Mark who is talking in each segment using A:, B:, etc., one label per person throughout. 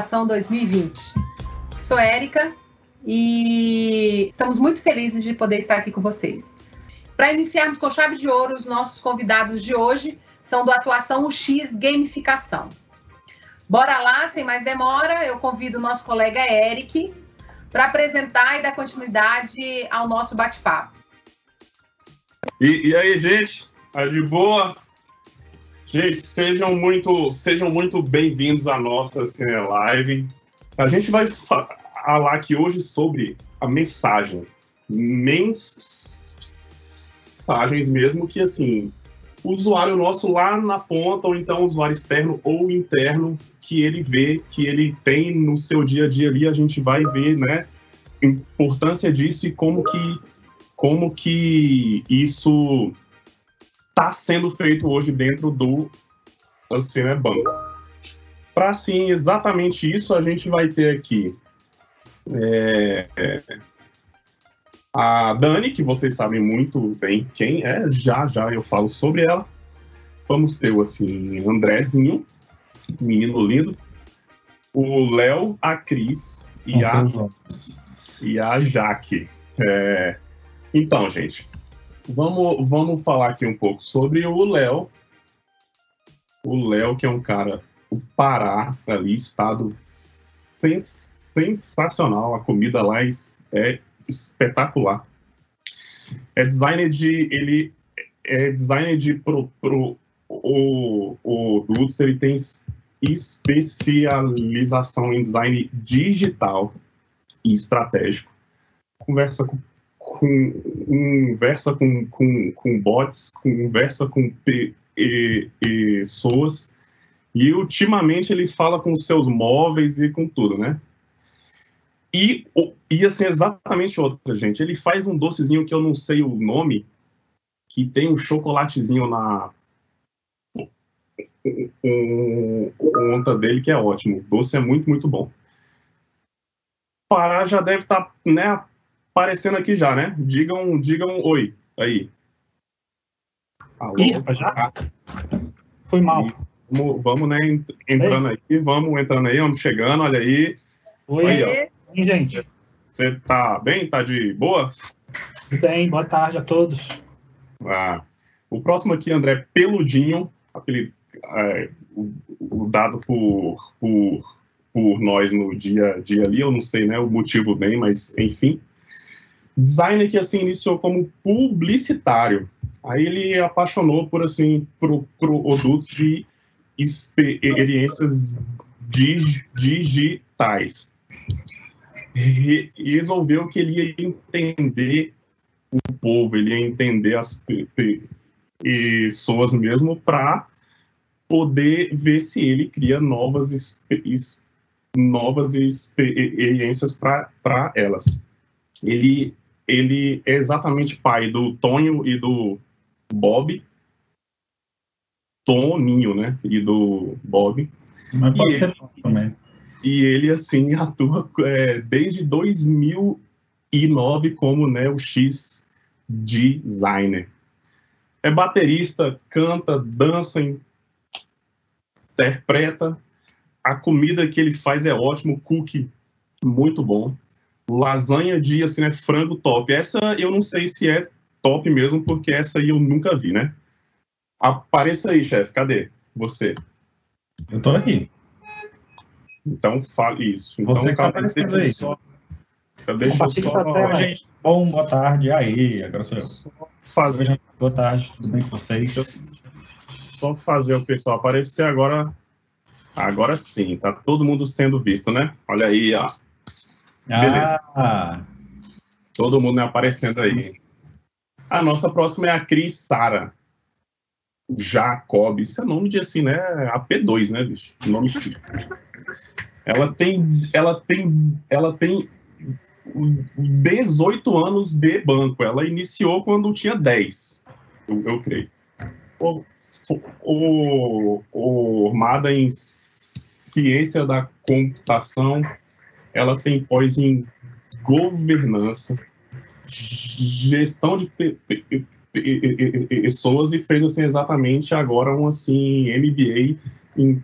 A: Atuação 2020. Sou Érica e estamos muito felizes de poder estar aqui com vocês. Para iniciarmos com chave de ouro, os nossos convidados de hoje são do Atuação UX Gamificação. Bora lá, sem mais demora, eu convido o nosso colega Eric para apresentar e dar continuidade ao nosso bate-papo.
B: E, e, aí, gente? Tá de boa? Gente, sejam muito, sejam muito bem-vindos à nossa Cine Live. A gente vai falar aqui hoje sobre a mensagem. Mensagens mesmo que, assim, o usuário nosso lá na ponta, ou então usuário externo ou interno, que ele vê, que ele tem no seu dia a dia ali, a gente vai ver, né, importância disso e como que, como que isso está sendo feito hoje dentro do Ancine Banco. Para, assim, exatamente isso, a gente vai ter aqui é, é, a Dani, que vocês sabem muito bem quem é, já já eu falo sobre ela. Vamos ter o assim, Andrezinho, menino lindo, o Léo, a Cris e a, e a Jaque. É, então, gente, vamos, vamos falar aqui um pouco sobre o Léo. O Léo, que é um cara, o Pará, ali, estado sens sensacional. A comida lá é espetacular. É designer de. Ele é designer de. Pro, pro, o, o ele tem especialização em design digital e estratégico. Conversa com, com conversa com, com, com bots, conversa com pessoas e ultimamente ele fala com seus móveis e com tudo, né? E, e assim, exatamente outra, gente. Ele faz um docezinho que eu não sei o nome, que tem um chocolatezinho na um, conta dele que é ótimo. O doce é muito, muito bom. Pará já deve estar, tá, né, aparecendo aqui já, né? Digam, digam oi aí.
C: Alô? Ih, já? Foi mal.
B: vamos, vamos, né, entrando Ei. aí, vamos entrando aí, vamos chegando, olha aí.
C: Oi, aí, Oi gente.
B: Você tá bem? Tá de boa?
C: Bem, boa tarde a todos.
B: Ah, o próximo aqui, André Peludinho, aquele é, o, o, dado por, por, por nós no dia a dia ali, eu não sei né, o motivo bem, mas enfim. Designer que assim iniciou como publicitário. Aí ele apaixonou por assim pro, produtos de experiências dig, digitais. E, e resolveu que ele ia entender o povo, ele ia entender as pessoas mesmo para poder ver se ele cria novas, novas experiências para elas. Ele, ele é exatamente pai do Tonho e do Bob. Toninho, né? E do Bob.
C: Mas pode e ser ele, também.
B: E ele, assim, atua é, desde 2009 como né, o X designer. É baterista, canta, dança interpreta. A comida que ele faz é ótimo, cookie muito bom. Lasanha de assim, né, frango top. Essa eu não sei se é top mesmo, porque essa aí eu nunca vi, né? Apareça aí, chefe. Cadê você?
C: Eu tô aqui.
B: Então fale isso. Então,
C: você tá deixa aí. Só, deixa eu só... gente. Bom, boa tarde. Aí, agora sou eu.
B: Fazer...
C: Boa tarde, tudo bem com vocês?
B: só fazer o pessoal aparecer agora. Agora sim, tá todo mundo sendo visto, né? Olha aí, ó.
C: Beleza. Ah.
B: Todo mundo né, aparecendo aí. A nossa próxima é a Cris Sara. Jacob. Isso é nome de assim, né? AP2, né, bicho? Nome chique. Ela tem. Ela tem. Ela tem 18 anos de banco. Ela iniciou quando tinha 10, eu, eu creio formada em ciência da computação, ela tem pós em governança, gestão de pessoas e fez assim exatamente agora um assim MBA em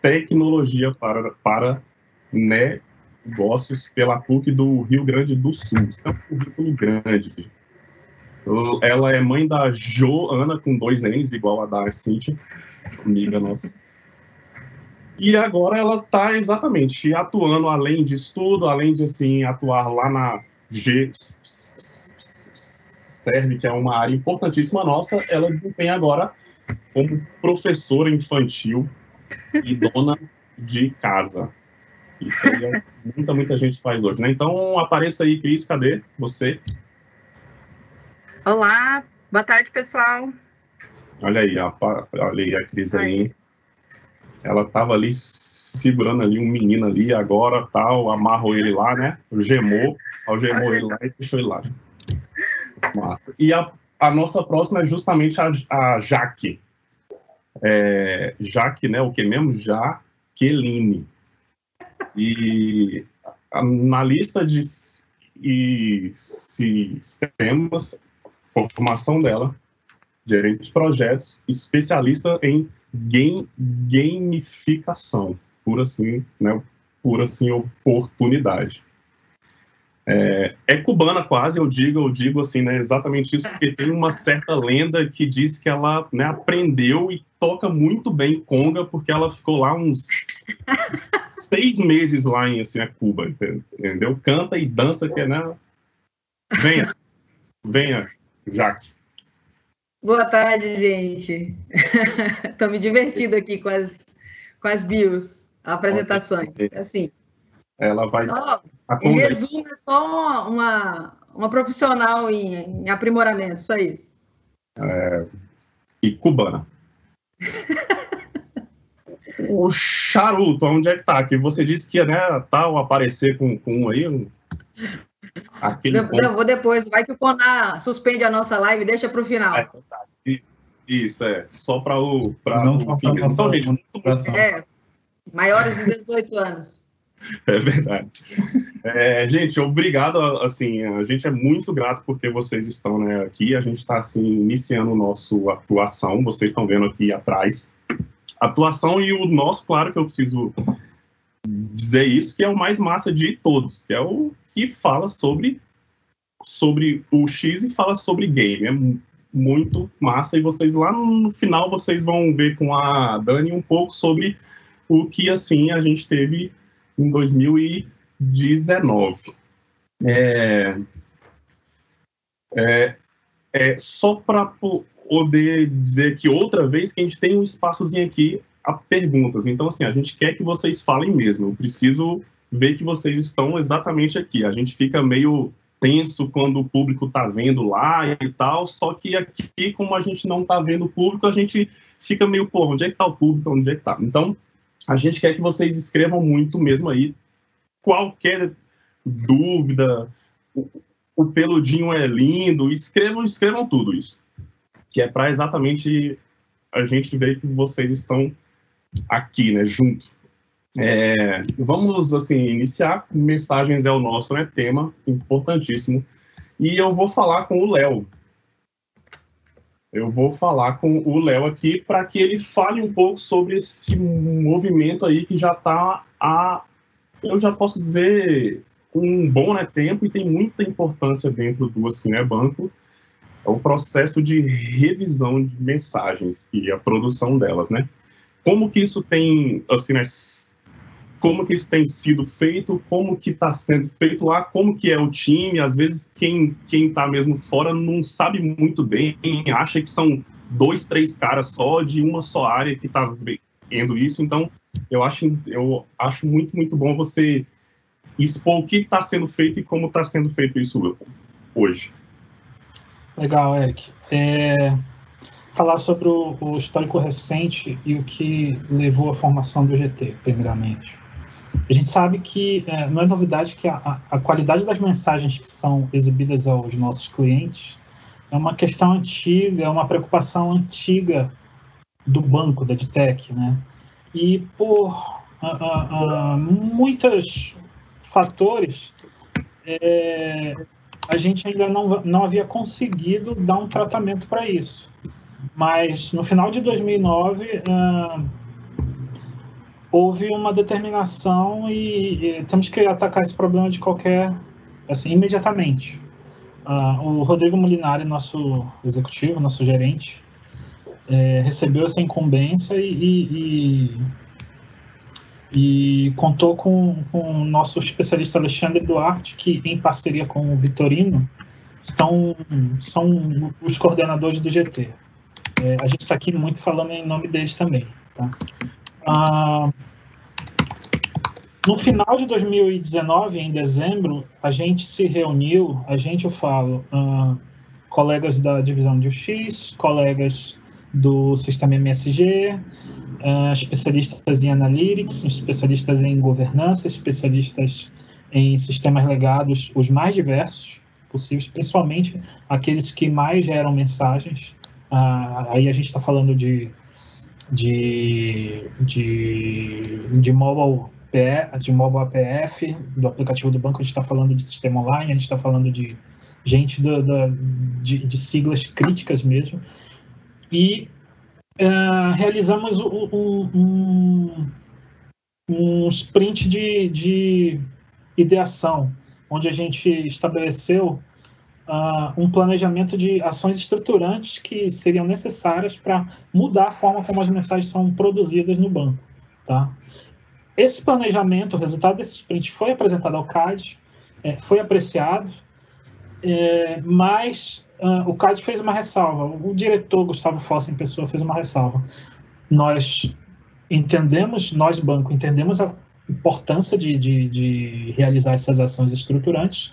B: tecnologia para, para negócios pela PUC do Rio Grande do Sul. Isso é um currículo grande. Ela é mãe da Joana, com dois N's, igual a da Cintia, amiga nossa. E agora ela está exatamente atuando além de estudo, além de assim atuar lá na G serve que é uma área importantíssima nossa, ela desempenha agora como professora infantil e dona de casa. Isso aí é, muita, muita gente faz hoje, né? Então apareça aí, Cris, cadê você?
D: Olá, boa tarde, pessoal.
B: Olha aí, a, olha aí a Cris aí. Ela tava ali segurando ali um menino ali, agora tal, amarrou ele lá, né? Gemou, algemou ele lá e deixou ele lá. Massa. E a, a nossa próxima é justamente a, a Jaque. É, Jaque, né? O que mesmo? Jaqueline. E na lista de e, sistemas, formação dela, gerente de projetos, especialista em game, gamificação, por assim, né, por assim oportunidade. É, é, cubana quase, eu digo, eu digo assim, né, exatamente isso, porque tem uma certa lenda que diz que ela né, aprendeu e toca muito bem conga, porque ela ficou lá uns seis meses lá em assim, Cuba, entendeu? Canta e dança, que é, né? Venha, venha, Jaque.
D: Boa tarde, gente. Estou me divertindo aqui com as, com as bios, apresentações. Assim.
B: Ela vai.
D: Só, em resumo, é só uma, uma profissional em, em aprimoramento, só isso.
B: É, e cubana. o charuto, onde é que tá? Que você disse que ia, né, tal, aparecer com, com um aí.
D: Aquele eu, ponto... vou depois, vai que o Conar suspende a nossa live, deixa para o final. É,
B: isso, é. Só para o, pra o fim. Então, gente,
D: é, maiores de 18 anos.
B: É verdade. É, gente, obrigado. Assim, a gente é muito grato porque vocês estão né, aqui. A gente está assim iniciando nossa atuação. Vocês estão vendo aqui atrás atuação e o nosso, claro que eu preciso dizer isso, que é o mais massa de todos, que é o que fala sobre sobre o X e fala sobre game. É muito massa e vocês lá no final vocês vão ver com a Dani um pouco sobre o que assim a gente teve em 2019. É, é, é só para poder dizer que outra vez que a gente tem um espaçozinho aqui a perguntas. Então, assim, a gente quer que vocês falem mesmo. Eu preciso ver que vocês estão exatamente aqui. A gente fica meio tenso quando o público está vendo lá e tal, só que aqui, como a gente não está vendo o público, a gente fica meio, pô, onde é que está o público, onde é que está? Então, a gente quer que vocês escrevam muito mesmo aí, qualquer dúvida, o, o peludinho é lindo, escrevam, escrevam tudo isso, que é para exatamente a gente ver que vocês estão aqui, né, junto. É, vamos, assim, iniciar. Mensagens é o nosso né, tema, importantíssimo. E eu vou falar com o Léo. Eu vou falar com o Léo aqui para que ele fale um pouco sobre esse movimento aí que já está a, eu já posso dizer, um bom né, tempo e tem muita importância dentro do assim, né, banco. É o processo de revisão de mensagens e a produção delas, né? Como que isso tem, assim, né, como que isso tem sido feito, como que está sendo feito lá, como que é o time, às vezes quem quem está mesmo fora não sabe muito bem, acha que são dois, três caras só de uma só área que está vendo isso, então eu acho eu acho muito muito bom você expor o que está sendo feito e como está sendo feito isso hoje.
E: Legal, Eric. É, falar sobre o, o, histórico recente e o que levou à formação do GT, primeiramente. A gente sabe que é, não é novidade que a, a, qualidade das mensagens que são exibidas aos nossos clientes é uma questão antiga, é uma preocupação antiga do banco, da DTEC, né? E por muitos fatores, é, a gente ainda não, não havia conseguido dar um tratamento para isso. Mas no final de 2009, uh, houve uma determinação e, e, temos que atacar esse problema de qualquer, assim, imediatamente. Uh, o Rodrigo Molinari, nosso executivo, nosso gerente, é, recebeu essa incumbência e, e, e contou com, com, o nosso especialista Alexandre Duarte, que em parceria com o Vitorino, estão, são os coordenadores do GT. É, a gente está aqui muito falando em nome deles também. Tá? Ah, no final de 2019, em dezembro, a gente se reuniu, a gente, eu falo, ah, colegas da divisão de UX, colegas do sistema MSG, uh, especialistas em analytics, especialistas em governança, especialistas em sistemas legados, os mais diversos possíveis, principalmente aqueles que mais geram mensagens. Aí a gente está falando de, de, de, de mobile de mobile APF, do aplicativo do banco, a gente está falando de sistema online, a gente está falando de gente do, do, de, de siglas críticas mesmo. E uh, realizamos um, um, um sprint de, de ideação, onde a gente estabeleceu uh, um planejamento de ações estruturantes que seriam necessárias para mudar a forma como as mensagens são produzidas no banco. Tá? Esse planejamento, o resultado desse sprint foi apresentado ao CAD, é, foi apreciado, é, mas uh, o CAD fez uma ressalva. O diretor Gustavo Fossa em pessoa fez uma ressalva. Nós entendemos, nós banco entendemos a importância de, de, de realizar essas ações estruturantes.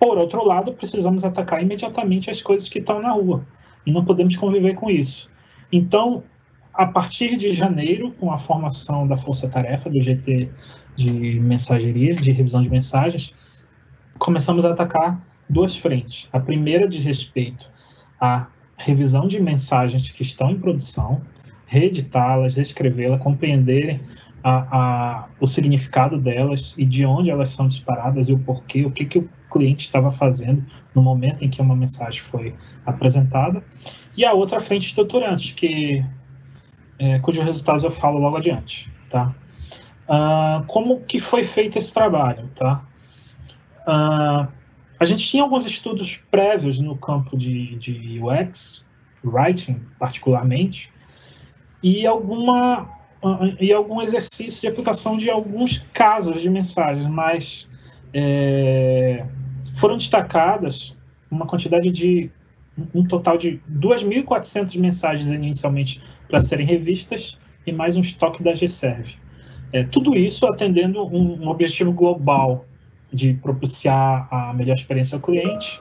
E: Por outro lado, precisamos atacar imediatamente as coisas que estão na rua e não podemos conviver com isso. Então, a partir de janeiro, com a formação da força-tarefa do GT de mensageria, de revisão de mensagens, começamos a atacar duas frentes. A primeira diz respeito à revisão de mensagens que estão em produção, reeditá-las, reescrevê-las, compreender a, a, o significado delas e de onde elas são disparadas e o porquê, o que, que cliente estava fazendo no momento em que uma mensagem foi apresentada. E a outra frente estruturante, que, é, cujos resultados eu falo logo adiante. Tá? Uh, como que foi feito esse trabalho? Tá? Uh, a gente tinha alguns estudos prévios no campo de, de UX, writing particularmente, e alguma e algum exercício de aplicação de alguns casos de mensagens, mas é, foram destacadas uma quantidade de um total de 2.400 mensagens inicialmente para serem revistas e mais um estoque da GServe. É, tudo isso atendendo um, um objetivo global de propiciar a melhor experiência ao cliente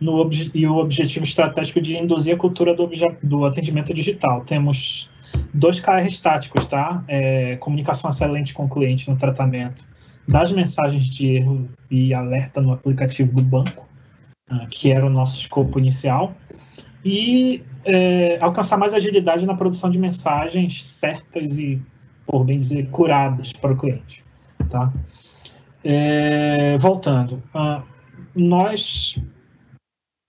E: no, e o objetivo estratégico de induzir a cultura do, do atendimento digital. Temos dois KR estáticos, tá? É, comunicação excelente com o cliente no tratamento das mensagens de erro e alerta no aplicativo do banco, uh, que era o nosso escopo inicial, e é, alcançar mais agilidade na produção de mensagens certas e, por bem dizer, curadas para o cliente, tá? É, voltando, uh, nós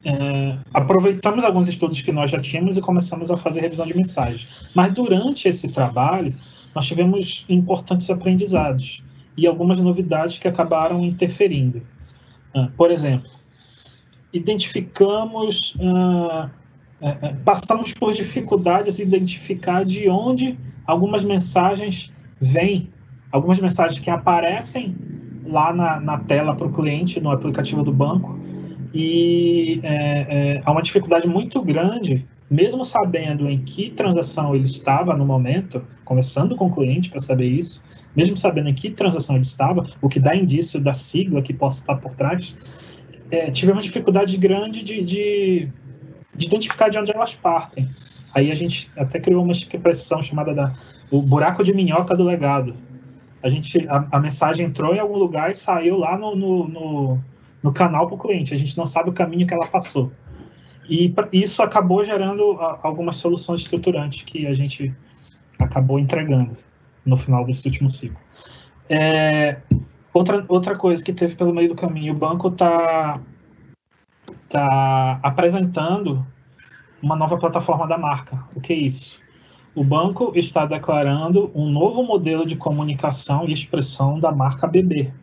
E: é, aproveitamos alguns estudos que nós já tínhamos e começamos a fazer revisão de mensagens. Mas durante esse trabalho, nós tivemos importantes aprendizados e algumas novidades que acabaram interferindo. Uh, por exemplo, identificamos, uh, uh, passamos por dificuldades em identificar de onde algumas mensagens vêm, algumas mensagens que aparecem lá na, na tela para o cliente, no aplicativo do banco. E é, é, há uma dificuldade muito grande, mesmo sabendo em que transação ele estava no momento, começando com o cliente para saber isso, mesmo sabendo em que transação ele estava, o que dá indício da sigla que possa estar por trás, é, tivemos dificuldade grande de, de, de, identificar de onde elas partem. Aí a gente até criou uma expressão chamada da, o buraco de minhoca do legado, a gente a, a, mensagem entrou em algum lugar e saiu lá no, no, no, no canal para o cliente. A gente não sabe o caminho que ela passou. E isso acabou gerando algumas soluções estruturantes que a gente acabou entregando no final desse último ciclo. É, outra, outra coisa que teve pelo meio do caminho, o banco está tá apresentando uma nova plataforma da marca. O que é isso? o banco está declarando um novo modelo de comunicação e expressão da marca BB,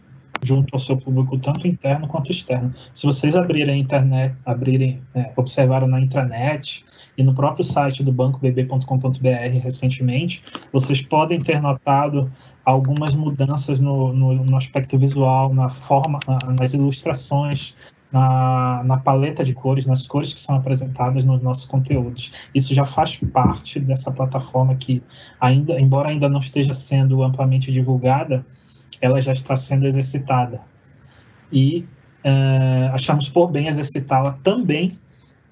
E: junto ao seu público tanto interno quanto externo. Se vocês abrirem a internet, abrirem, é, observaram na intranet e no próprio site do bancobb.com.br recentemente, vocês podem ter notado algumas mudanças no, no, no aspecto visual, na forma, nas ilustrações, na, na, paleta de cores, nas cores que são apresentadas nos nossos conteúdos. Isso já faz parte dessa plataforma que, ainda, embora ainda não esteja sendo amplamente divulgada, ela já está sendo exercitada. E uh, achamos por bem exercitá-la também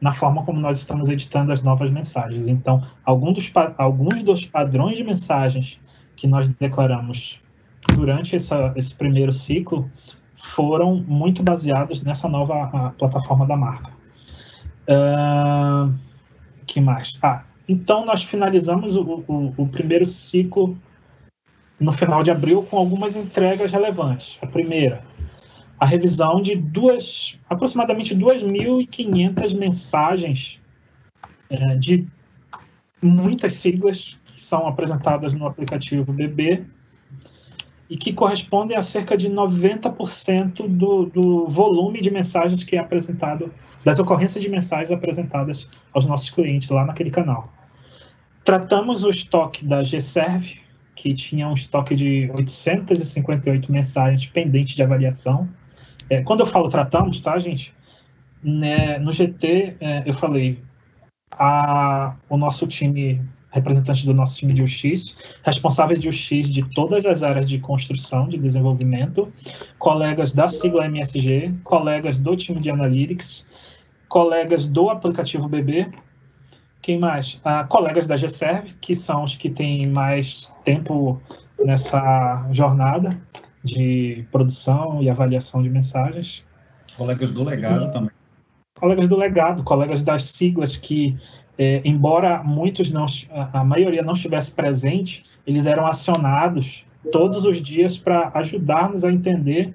E: na forma como nós estamos editando as novas mensagens. Então, alguns dos, alguns dos padrões de mensagens que nós declaramos durante essa, esse primeiro ciclo foram muito baseados nessa nova plataforma da marca. Uh, que mais? Ah, então, nós finalizamos o, o, o primeiro ciclo no final de abril com algumas entregas relevantes. A primeira, a revisão de duas, aproximadamente 2.500 mensagens é, de muitas siglas que são apresentadas no aplicativo BB e que correspondem a cerca de 90% do, do volume de mensagens que é apresentado, das ocorrências de mensagens apresentadas aos nossos clientes lá naquele canal. Tratamos o estoque da GServe, que tinha um estoque de 858 mensagens pendentes de avaliação. É, quando eu falo tratamos, tá, gente? Né, no GT, é, eu falei, a, o nosso time, representante do nosso time de UX, responsáveis de UX de todas as áreas de construção, de desenvolvimento, colegas da sigla MSG, colegas do time de Analytics, colegas do aplicativo BB, quem mais? Ah, colegas da GServe, que são os que têm mais tempo nessa jornada de produção e avaliação de mensagens.
C: Colegas do legado também.
E: Colegas do legado, colegas das siglas que, é, embora muitos não, a maioria não estivesse presente, eles eram acionados todos os dias para ajudar-nos a entender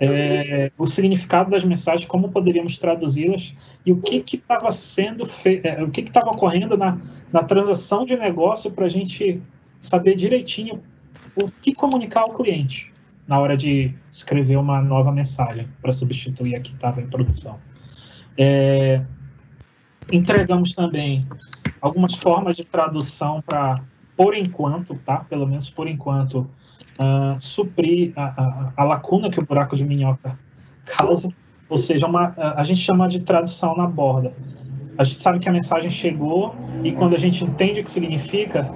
E: é, o significado das mensagens, como poderíamos traduzi-las e o que estava sendo feito, é, o que estava ocorrendo na, na transação de negócio para a gente saber direitinho o que comunicar ao cliente na hora de escrever uma nova mensagem para substituir a que estava em produção. É, entregamos também algumas formas de tradução para, por enquanto, tá? Pelo menos por enquanto, uh, suprir a, a, a, lacuna que o buraco de minhoca causa, ou seja, uma, a gente chama de tradução na borda. A gente sabe que a mensagem chegou e quando a gente entende o que significa,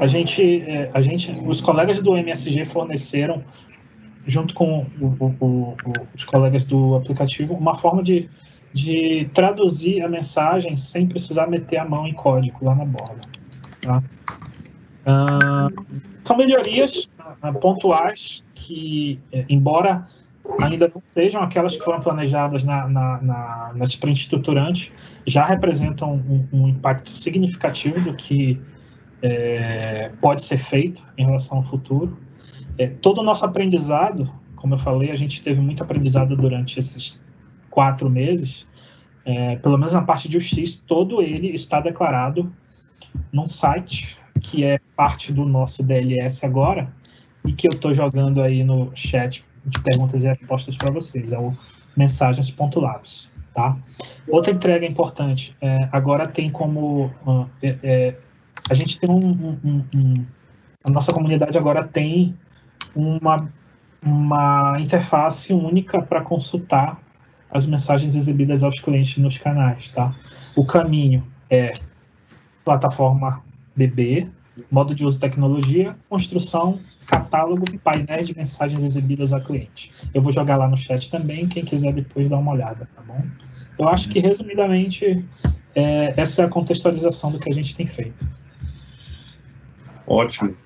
E: a gente, é, a gente os colegas do MSG forneceram, junto com o, o, o, os colegas do aplicativo, uma forma de, de traduzir a mensagem sem precisar meter a mão em código lá na borda. Tá? Uh, são melhorias uh, pontuais que, eh, embora ainda não sejam aquelas que foram planejadas na, na, na, na sprint estruturante, já representam um, um impacto significativo do que é, pode ser feito em relação ao futuro. É, todo o nosso aprendizado, como eu falei, a gente teve muito aprendizado durante esses quatro meses, é, pelo menos na parte de UX, todo ele está declarado num site que é parte do nosso DLS agora e que eu estou jogando aí no chat de perguntas e respostas para vocês. É o mensagens.labs, tá? Outra entrega importante, é, agora tem como... Uh, é, é, a gente tem um, um, um, A nossa comunidade agora tem uma, uma interface única para consultar as mensagens exibidas aos clientes nos canais, tá? O caminho é plataforma BB, modo de uso tecnologia, construção, catálogo painéis de mensagens exibidas a cliente. Eu vou jogar lá no chat também, quem quiser depois dar uma olhada, tá bom? Eu acho que, resumidamente, é, essa é a contextualização do que a gente tem feito.
B: Ótimo.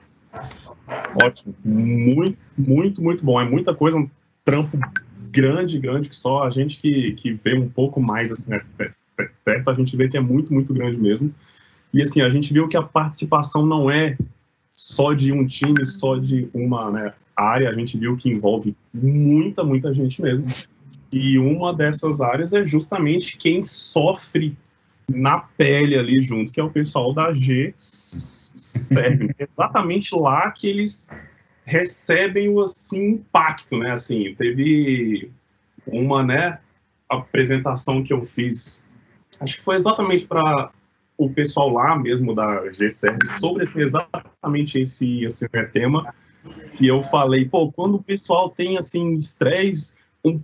B: Ótimo. Muito, muito, muito bom. É muita coisa, um trampo grande, grande, que só a gente que, que vê um pouco mais assim, né, perto, a gente vê que é muito, muito grande mesmo. E assim, a gente viu que a participação não é só de um time, só de uma né, área, a gente viu que envolve muita, muita gente mesmo. E uma dessas áreas é justamente quem sofre na pele ali junto, que é o pessoal da G serve. exatamente lá que eles recebem o assim impacto, né? Assim, teve uma, né, apresentação que eu fiz, acho que foi exatamente para o pessoal lá mesmo da G-Serve sobre esse, exatamente esse, esse tema que eu falei, pô, quando o pessoal tem assim estresse, um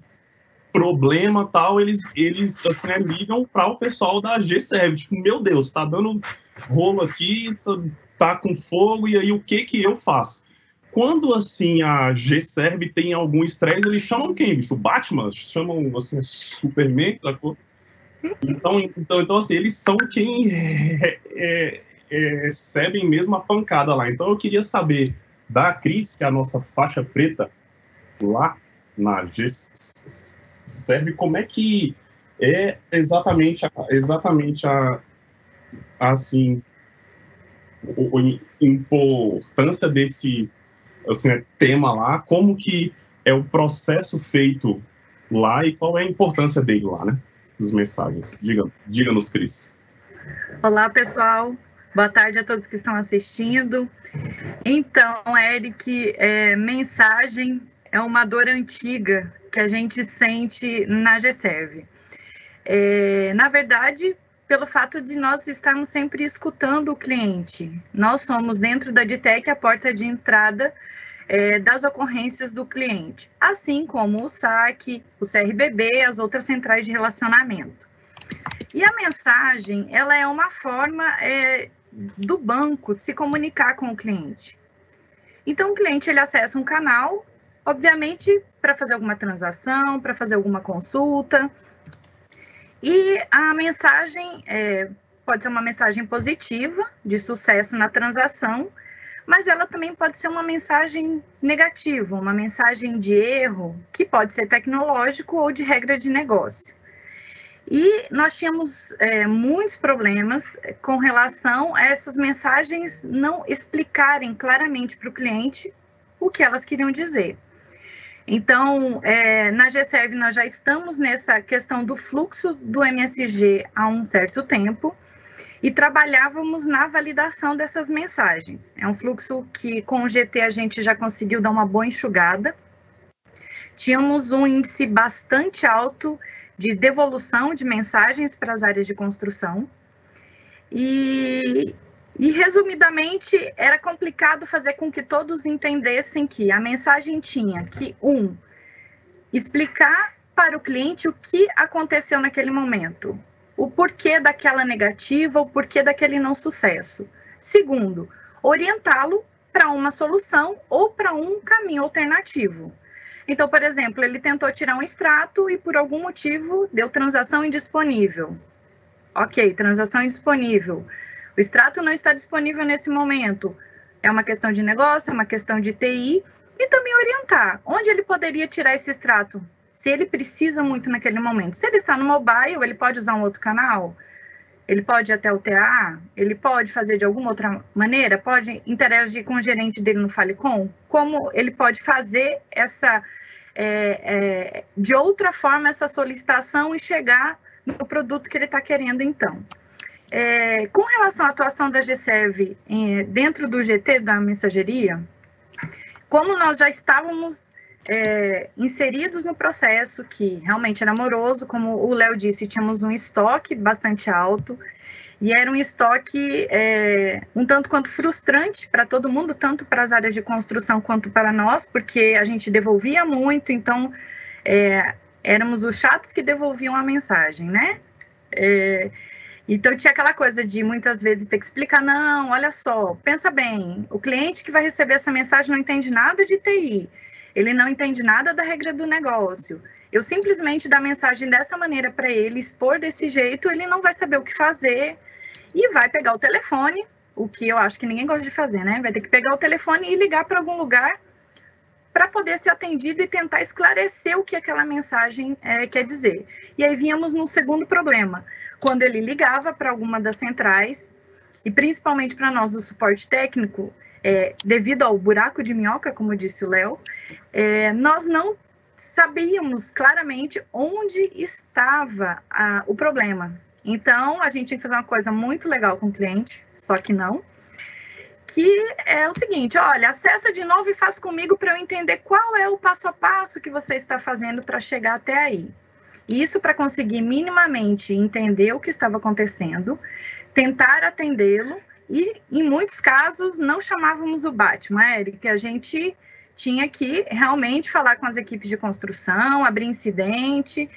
B: problema tal, eles eles assim né, ligam para o pessoal da G-Serve, tipo, meu Deus, tá dando rolo aqui, tá, tá com fogo e aí o que que eu faço? Quando, assim, a G-Serve tem algum estresse, eles chamam quem, bicho? O Batman? Chamam, assim, Superman, sacou? Então, então, então assim, eles são quem é, é, é, recebem mesmo a pancada lá. Então, eu queria saber da Cris, que é a nossa faixa preta lá na G-Serve, como é que é exatamente a, exatamente a, assim, a importância desse assim, tema lá, como que é o processo feito lá e qual é a importância dele lá, né? As mensagens. Diga-nos, diga Cris.
F: Olá, pessoal. Boa tarde a todos que estão assistindo. Então, Eric, é, mensagem é uma dor antiga que a gente sente na GSERV. É, na verdade, pelo fato de nós estarmos sempre escutando o cliente. Nós somos, dentro da DTEC, a porta de entrada é, das ocorrências do cliente, assim como o SAC, o CRBB, as outras centrais de relacionamento. E a mensagem, ela é uma forma é, do banco se comunicar com o cliente. Então, o cliente ele acessa um canal, obviamente, para fazer alguma transação, para fazer alguma consulta, e a mensagem é, pode ser uma mensagem positiva, de sucesso na transação, mas ela também pode ser uma mensagem negativa, uma mensagem de erro, que pode ser tecnológico ou de regra de negócio. E nós tínhamos é, muitos problemas com relação a essas mensagens não explicarem claramente para o cliente o que elas queriam dizer. Então, é, na GSERV, nós já estamos nessa questão do fluxo do MSG há um certo tempo e trabalhávamos na validação dessas mensagens. É um fluxo que com o GT a gente já conseguiu dar uma boa enxugada. Tínhamos um índice bastante alto de devolução de mensagens para as áreas de construção. E, e, resumidamente, era complicado fazer com que todos entendessem que a mensagem tinha que, um, explicar para o cliente o que aconteceu naquele momento, o porquê daquela negativa, o porquê daquele não sucesso. Segundo, orientá-lo para uma solução ou para um caminho alternativo. Então, por exemplo, ele tentou tirar um extrato e por algum motivo deu transação indisponível. Ok, transação indisponível. O extrato não está disponível nesse momento. É uma questão de negócio, é uma questão de TI e também orientar onde ele poderia tirar esse extrato se ele precisa muito naquele momento. Se ele está no mobile, ele pode usar um outro canal, ele pode ir até o TA, ele pode fazer de alguma outra maneira, pode interagir com o gerente dele no Falecom, como ele pode fazer essa, é, é, de outra forma, essa solicitação e chegar no produto que ele está querendo, então. É, com relação à atuação da GServe dentro do GT da mensageria, como nós já estávamos é, inseridos no processo, que realmente era amoroso, como o Léo disse, tínhamos um estoque bastante alto, e era um estoque é, um tanto quanto frustrante para todo mundo, tanto para as áreas de construção quanto para nós, porque a gente devolvia muito, então é, éramos os chatos que devolviam a mensagem, né? É, então tinha aquela coisa de muitas vezes ter que explicar, não, olha só, pensa bem, o cliente que vai receber essa mensagem não entende nada de TI ele não entende nada da regra do negócio. Eu simplesmente dar mensagem dessa maneira para ele, expor desse jeito, ele não vai saber o que fazer e vai pegar o telefone, o que eu acho que ninguém gosta de fazer, né? Vai ter que pegar o telefone e ligar para algum lugar para poder ser atendido e tentar esclarecer o que aquela mensagem é, quer dizer. E aí vínhamos no segundo problema, quando ele ligava para alguma das centrais, e principalmente para nós do suporte técnico, é, devido ao buraco de minhoca, como disse o Léo, é, nós não sabíamos claramente onde estava a, o problema. Então, a gente tinha que fazer uma coisa muito legal com o cliente, só que não. Que é o seguinte: olha, acessa de novo e faz comigo para eu entender qual é o passo a passo que você está fazendo para chegar até aí. Isso para conseguir minimamente entender o que estava acontecendo, tentar atendê-lo e, em muitos casos, não chamávamos o Batman, Eric, a gente tinha que realmente falar com as equipes de construção, abrir incidente,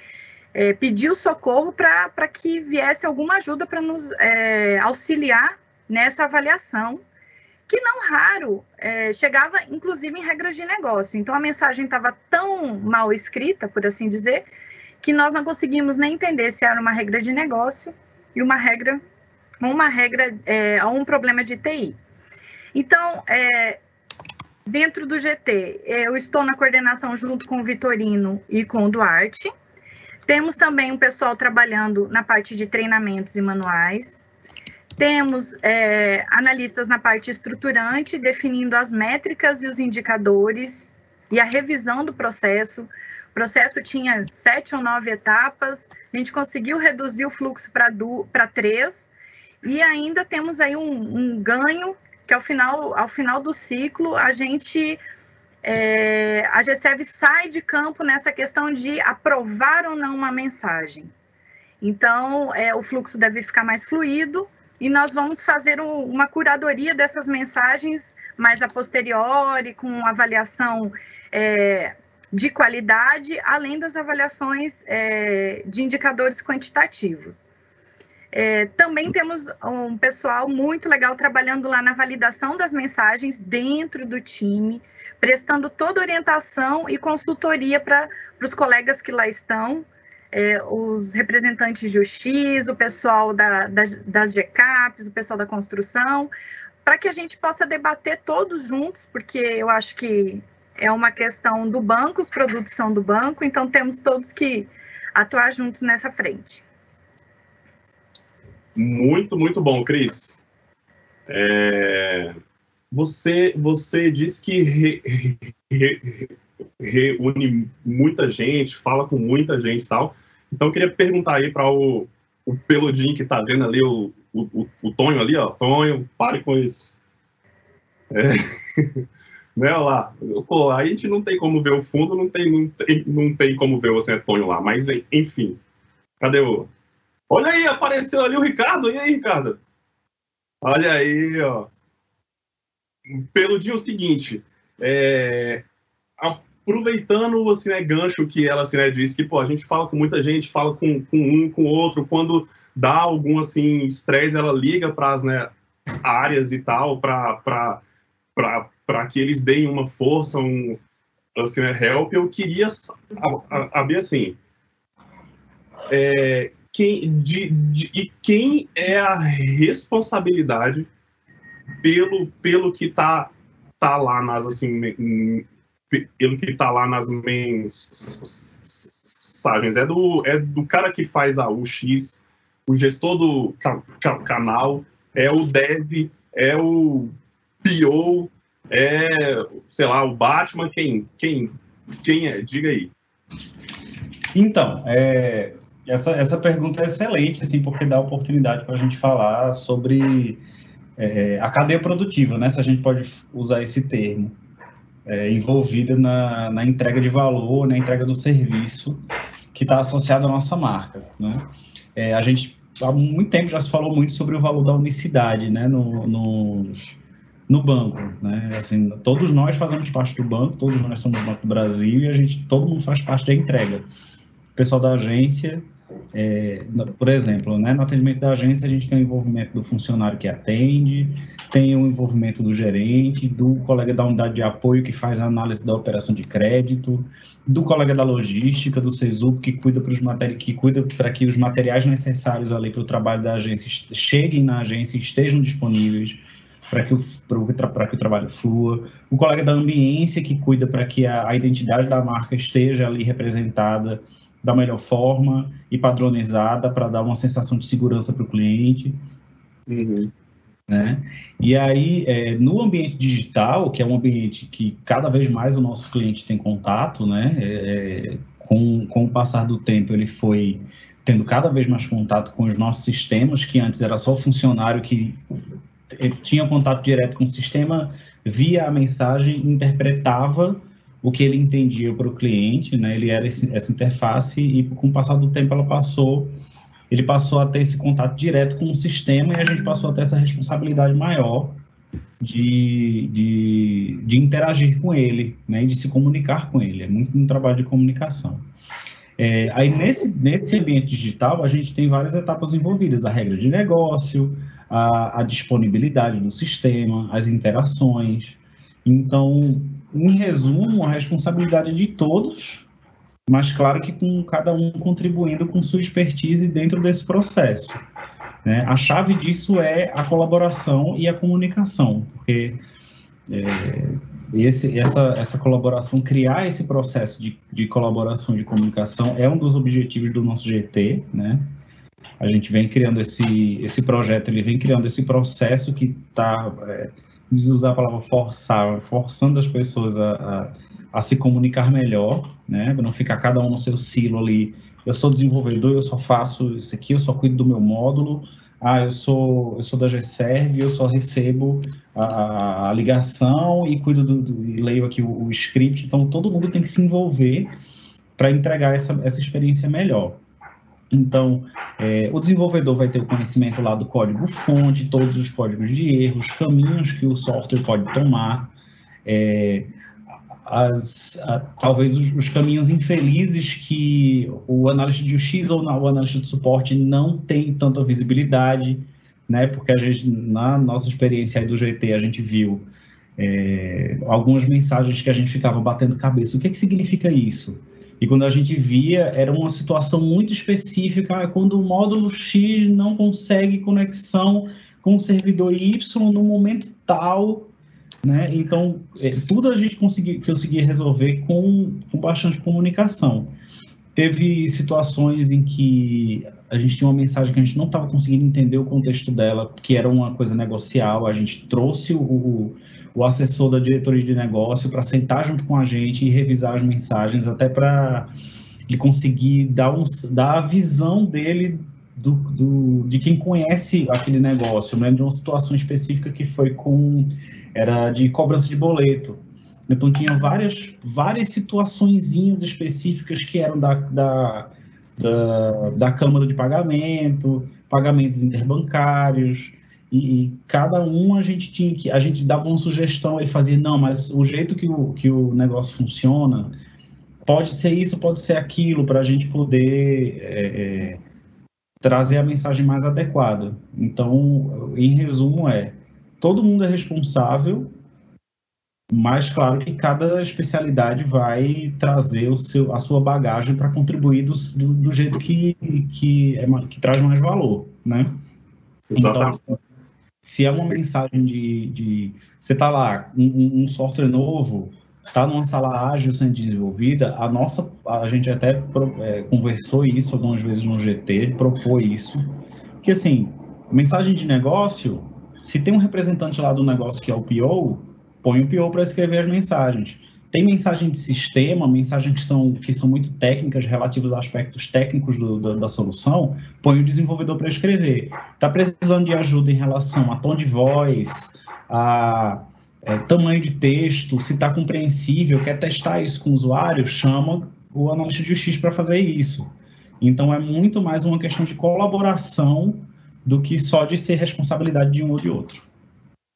F: é, pedir o socorro para que viesse alguma ajuda para nos é, auxiliar nessa avaliação, que não raro é, chegava, inclusive, em regras de negócio. Então, a mensagem estava tão mal escrita, por assim dizer, que nós não conseguimos nem entender se era uma regra de negócio e uma regra, uma regra, é, um problema de TI. Então, é, dentro do GT, eu estou na coordenação junto com o Vitorino e com o Duarte. Temos também um pessoal trabalhando na parte de treinamentos e manuais. Temos é, analistas na parte estruturante, definindo as métricas e os indicadores e a revisão do processo, o processo tinha sete ou nove etapas, a gente conseguiu reduzir o fluxo para três, e ainda temos aí um, um, ganho, que ao final, ao final do ciclo, a gente, é, a GSEV sai de campo nessa questão de aprovar ou não uma mensagem. Então, é, o fluxo deve ficar mais fluido, e nós vamos fazer um, uma curadoria dessas mensagens mais a posteriori, com avaliação é, de qualidade, além das avaliações é, de indicadores quantitativos. É, também temos um pessoal muito legal trabalhando lá na validação das mensagens dentro do time, prestando toda orientação e consultoria para os colegas que lá estão, é, os representantes de UX, o pessoal da, das, das GCAPs, o pessoal da construção, para que a gente possa debater todos juntos, porque eu acho que é uma questão do banco, os produtos são do banco, então temos todos que atuar juntos nessa frente.
B: Muito, muito bom, Cris. É... Você, você disse que re, re, reúne muita gente, fala com muita gente e tal. Então, eu queria perguntar aí para o, o peludinho que está vendo ali, o, o, o, Tonho ali, ó. Tonho, pare com isso. É. né, lá. Pô, a gente não tem como ver o fundo, não tem, não tem, não tem como ver o Antônio lá, mas enfim. Cadê o. Olha aí, apareceu ali o Ricardo. E aí, Ricardo? Olha aí, ó. Peludinho é o seguinte, é, aproveitando assim, né, gancho que ela assim, né, disse que pô, a gente fala com muita gente, fala com, com um, com outro, quando dá algum assim estresse, ela liga para as né, áreas e tal, para que eles deem uma força, um assim, né, help, eu queria saber assim, é, quem, de, de, e quem é a responsabilidade pelo, pelo que tá, tá lá nas assim pelo que tá lá nas mensagens é do é do cara que faz a UX o gestor do canal é o dev é o PO é, sei lá, o Batman, quem, quem, quem é? Diga aí.
C: Então, é, essa, essa pergunta é excelente, assim, porque dá oportunidade para a gente falar sobre é, a cadeia produtiva, né, se a gente pode usar esse termo, é, envolvida na, na entrega de valor, na entrega do serviço que está associado à nossa marca, né? É, a gente, há muito tempo já se falou muito sobre o valor da unicidade, né, no, nos, no banco, né? Assim, todos nós fazemos parte do banco, todos nós somos do Banco do Brasil e a gente, todo mundo faz parte da entrega. O pessoal da agência, é, por exemplo, né, no atendimento da agência a gente tem o envolvimento do funcionário que atende, tem o envolvimento do gerente, do colega da unidade de apoio que faz a análise da operação de crédito, do colega da logística, do CESUP que cuida para que cuida para que os materiais necessários ali para o trabalho da agência cheguem na agência e estejam disponíveis para que, o, que o trabalho flua, o colega da ambiência que cuida para que a, a identidade da marca esteja ali representada da melhor forma e padronizada para dar uma sensação de segurança para o cliente. Uhum. Né? E aí, é, no ambiente digital, que é um ambiente que cada vez mais o nosso cliente tem contato, né? É, com, com o passar do tempo, ele foi tendo cada vez mais contato com os nossos sistemas, que antes era só o funcionário que tinha contato direto com o sistema, via a mensagem, interpretava o que ele entendia para o cliente, né? Ele era esse, essa interface e com o passar do tempo ela passou, ele passou a ter esse contato direto com o sistema e a gente passou a ter essa responsabilidade maior de, de, de interagir com ele, né? E de se comunicar com ele. É muito um trabalho de comunicação. É, aí nesse, nesse ambiente digital a gente tem várias etapas envolvidas: a regra de negócio, a, a disponibilidade do sistema, as interações. Então, em resumo, a responsabilidade de todos, mas claro que com cada um contribuindo com sua expertise dentro desse processo. Né? A chave disso é a colaboração e a comunicação, porque é, esse, essa, essa colaboração, criar esse processo de, de colaboração de comunicação é um dos objetivos do nosso GT, né? A gente vem criando esse, esse projeto, ele vem criando esse processo que está é, usar a palavra forçar, forçando as pessoas a, a, a se comunicar melhor, né? Não ficar cada um no seu silo ali. Eu sou desenvolvedor, eu só faço isso aqui, eu só cuido do meu módulo. Ah, eu sou, eu sou da GServe, eu só recebo a, a ligação e cuido do, do e leio aqui o, o script. Então, todo mundo tem que se envolver para entregar essa, essa experiência melhor. Então, é, o desenvolvedor vai ter o conhecimento lá do código-fonte, todos os códigos de erro, os caminhos que o software pode tomar, é, as, a, talvez os, os, caminhos infelizes que o analista de UX ou o analista de suporte não tem tanta visibilidade, né? Porque a gente, na nossa experiência aí do GT, a gente viu é, algumas mensagens que a gente ficava batendo cabeça. O que, é que significa isso? E quando a gente via, era uma situação muito específica, quando o módulo X não consegue conexão com o servidor Y no momento tal, né? Então, é, tudo a gente consegui, consegui resolver com, com bastante comunicação. Teve situações em que a gente tinha uma mensagem que a gente não estava conseguindo entender o contexto dela, que era uma coisa negocial, a gente trouxe o assessor da diretoria de negócio para sentar junto com a gente e revisar as mensagens, até para ele conseguir dar, um, dar a visão dele do, do, de quem conhece aquele negócio. Eu lembro de uma situação específica que foi com era de cobrança de boleto. Então tinha várias várias situações específicas que eram da, da, da, da Câmara de Pagamento, pagamentos interbancários, e, e, cada um a gente tinha que a gente dava uma sugestão ele fazia não mas o jeito que o, que o negócio funciona pode ser isso pode ser aquilo para a gente poder é, é, trazer a mensagem mais adequada então em resumo é todo mundo é responsável mas claro que cada especialidade vai trazer o seu, a sua bagagem para contribuir do, do, do, jeito que, que, é, que traz mais valor, né?
B: Exatamente. Então,
C: se é uma mensagem de, de você está lá, um, um, software novo, está numa sala ágil sendo desenvolvida, a nossa, a gente até é, conversou isso algumas vezes no GT, propôs isso, que assim, mensagem de negócio, se tem um representante lá do negócio que é o PO, põe o PO para escrever as mensagens. Tem mensagem de sistema, mensagens que são, que são muito técnicas, relativas a aspectos técnicos do, da, da, solução, põe o desenvolvedor para escrever. Está precisando de ajuda em relação a tom de voz, a é, tamanho de texto, se está compreensível, quer testar isso com o usuário, chama o analista de UX para fazer isso. Então, é muito mais uma questão de colaboração do que só de ser responsabilidade de um ou de outro.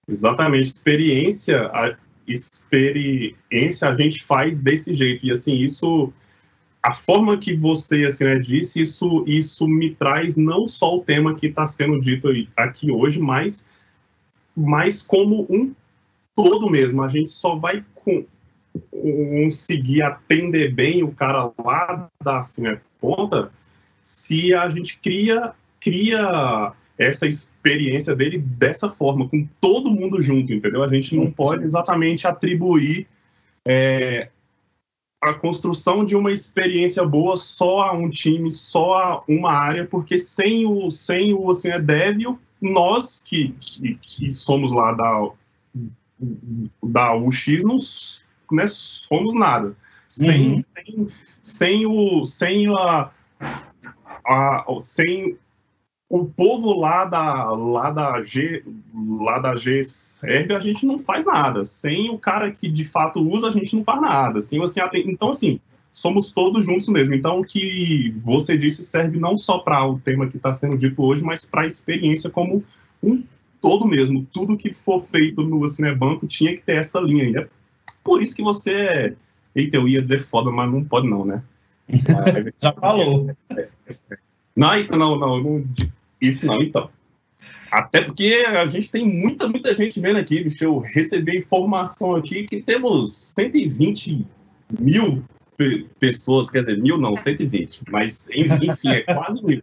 B: Exatamente. Experiência, experiência a gente faz desse jeito. E assim, isso a forma que você assim, né, disse, isso, isso me traz não só o tema que está sendo dito aqui hoje, mas, mas como um todo mesmo. A gente só vai com, conseguir atender bem o cara lá da assim, né, ponta se a gente cria, cria essa experiência dele dessa forma, com todo mundo junto, entendeu? A gente não pode exatamente atribuir é, a construção de uma experiência boa só a um time, só a uma área, porque sem o, sem o assim, é dev, nós que, que, que, somos lá da, da UX não né, somos nada. Sem, uhum. sem, sem, o, sem a, a, sem o povo lá da, lá da G, lá da G serve, a gente não faz nada. Sem o cara que de fato usa, a gente não faz nada. Assim, assim, então, assim, somos todos juntos mesmo. Então, o que você disse serve não só para o tema que está sendo dito hoje, mas para a experiência como um todo mesmo. Tudo que for feito no Cinebanco tinha que ter essa linha ainda. É por isso que você é. Eita, eu ia dizer foda, mas não pode não, né?
C: Já falou. É, é,
B: é. Não, então, não, não, isso não, então. Até porque a gente tem muita, muita gente vendo aqui, bicho. Eu recebi informação aqui que temos 120 mil pe pessoas, quer dizer, mil não, 120, mas enfim, é quase mil.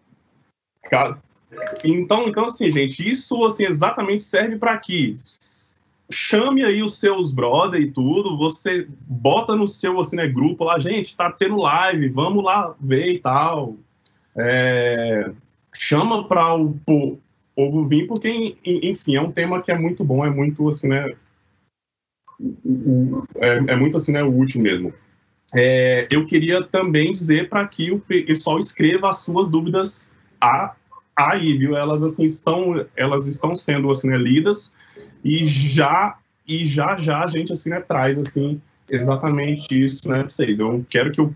B: Então, então, assim, gente, isso assim, exatamente serve para aqui. Chame aí os seus brother e tudo, você bota no seu assim, né, grupo lá, gente, tá tendo live, vamos lá ver e tal. É, chama para o povo vir, porque, enfim, é um tema que é muito bom, é muito, assim, né, é, é muito, assim, né, útil mesmo. É, eu queria também dizer para que o pessoal escreva as suas dúvidas a, aí, viu? Elas, assim, estão, elas estão sendo, assim, né, lidas e já, e já, já a gente, assim, né, traz, assim, exatamente isso, né, para vocês. Eu quero que o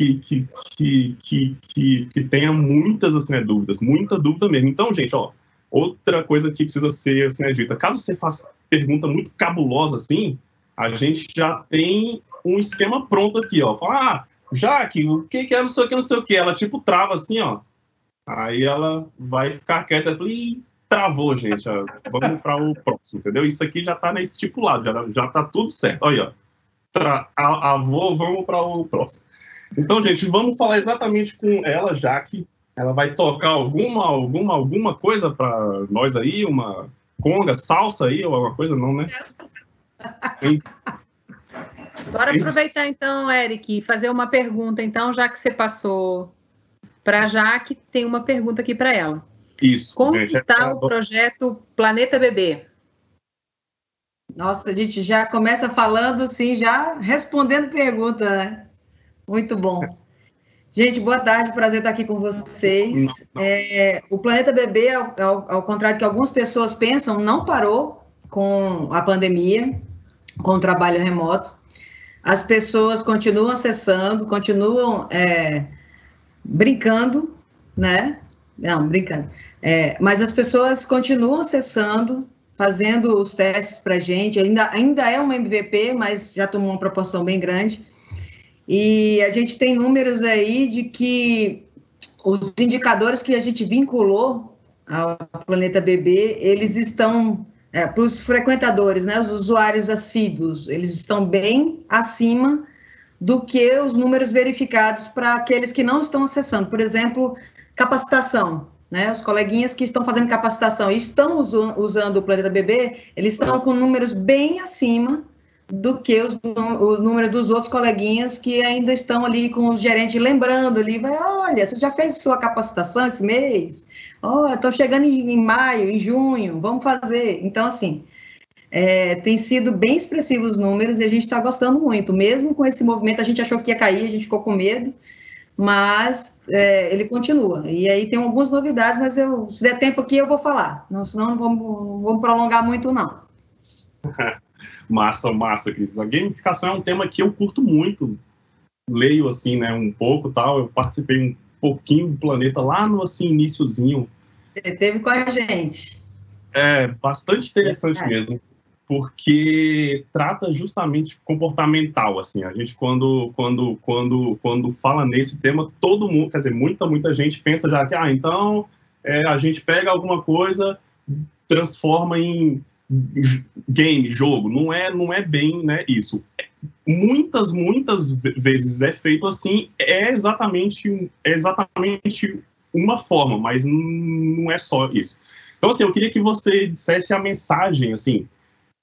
B: que, que, que, que, que, tenha muitas assim, né, dúvidas, muita dúvida mesmo. Então, gente, ó, outra coisa que precisa ser assim, né, dita, caso você faça pergunta muito cabulosa assim, a gente já tem um esquema pronto aqui, ó. Fala, ah, Jaque, o que, é não sei o que, não sei o que. Ela tipo trava assim, ó. Aí ela vai ficar quieta e fala, Ih, travou, gente. Ó. Vamos para o próximo, entendeu? Isso aqui já tá estipulado, já, já tá tudo certo. Olha, ó. Tra avô, vamos para o próximo. Então, gente, vamos falar exatamente com ela, já que ela vai tocar alguma, alguma, alguma coisa para nós aí, uma conga, salsa aí, ou alguma coisa, não, né?
A: Sim. Bora aproveitar então, Eric, e fazer uma pergunta. Então, já que você passou para a Jaque, tem uma pergunta aqui para ela.
B: Isso.
A: Como gente, está é... o projeto Planeta Bebê?
D: Nossa, a gente já começa falando, sim, já respondendo pergunta, né? Muito bom. Gente, boa tarde, prazer estar aqui com vocês. É, o Planeta Bebê, ao, ao, contrário do que algumas pessoas pensam, não parou com a pandemia, com o trabalho remoto. As pessoas continuam acessando, continuam é, brincando, né? Não, brincando. É, mas as pessoas continuam acessando, fazendo os testes para a gente. Ainda, ainda é uma MVP, mas já tomou uma proporção bem grande. E a gente tem números aí de que os indicadores que a gente vinculou ao Planeta Bebê, eles estão, é, para os frequentadores, né, os usuários assíduos, eles estão bem acima do que os números verificados para aqueles que não estão acessando. Por exemplo, capacitação. Né, os coleguinhas que estão fazendo capacitação e estão usando o Planeta Bebê, eles estão com números bem acima do que os, o número dos outros coleguinhas que ainda estão ali com os gerentes lembrando ali, vai, olha, você já fez sua capacitação esse mês? Oh, estou chegando em, em, maio, em junho, vamos fazer. Então, assim, é, tem sido bem expressivos os números e a gente está gostando muito. Mesmo com esse movimento, a gente achou que ia cair, a gente ficou com medo, mas é, ele continua. E aí tem algumas novidades, mas eu, se der tempo aqui, eu vou falar. Não, senão não vamos, não vamos prolongar muito, não.
B: Massa, massa, Cris. A gamificação é um tema que eu curto muito. Leio, assim, né, um pouco tal. Eu participei um pouquinho do Planeta lá no, assim, iníciozinho.
D: Você teve com a gente.
B: É, bastante interessante é. mesmo. Porque trata justamente comportamental, assim. A gente, quando, quando, quando, quando fala nesse tema, todo mundo, quer dizer, muita, muita gente pensa já que, ah, então, é, a gente pega alguma coisa, transforma em game, jogo, não é, não é bem né, isso. Muitas, muitas vezes é feito assim, é exatamente, é exatamente uma forma, mas não é só isso. Então, assim, eu queria que você dissesse a mensagem, assim,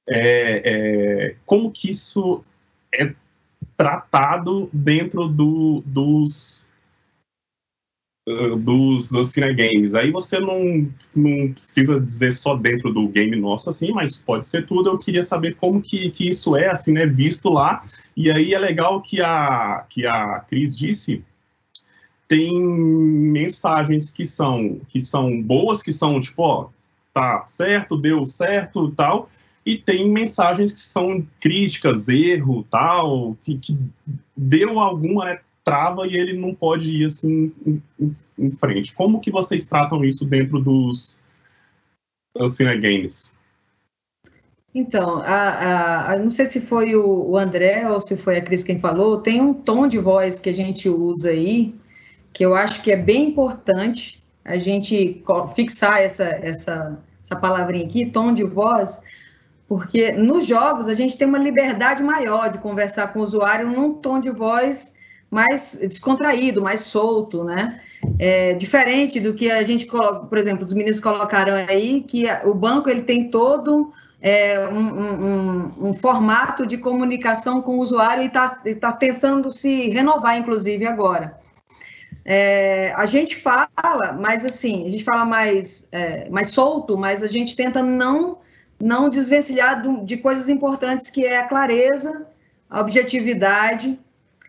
B: é, é, como que isso é tratado dentro do, dos dos, dos cinegames. Aí você não, não precisa dizer só dentro do game nosso, assim, mas pode ser tudo. Eu queria saber como que, que isso é, assim, né, visto lá. E aí é legal que a, que a Cris disse tem mensagens que são que são boas, que são tipo, ó, tá certo, deu certo, tal, e tem mensagens que são críticas, erro, tal, que, que deu alguma né, trava e ele não pode ir assim em, em, frente. Como que vocês tratam isso dentro dos Cine Games?
D: Então, a, a, não sei se foi o, o, André ou se foi a Cris quem falou, tem um tom de voz que a gente usa aí, que eu acho que é bem importante a gente fixar essa, essa, essa palavrinha aqui, tom de voz, porque nos jogos a gente tem uma liberdade maior de conversar com o usuário num tom de voz mais descontraído, mais solto, né? É, diferente do que a gente coloca, por exemplo, os meninos colocaram aí que o banco ele tem todo é, um, um, um, formato de comunicação com o usuário e está tá tentando se renovar, inclusive, agora. É, a gente fala, mas assim, a gente fala mais, é, mais solto, mas a gente tenta não, não desvencilhar de coisas importantes que é a clareza, a objetividade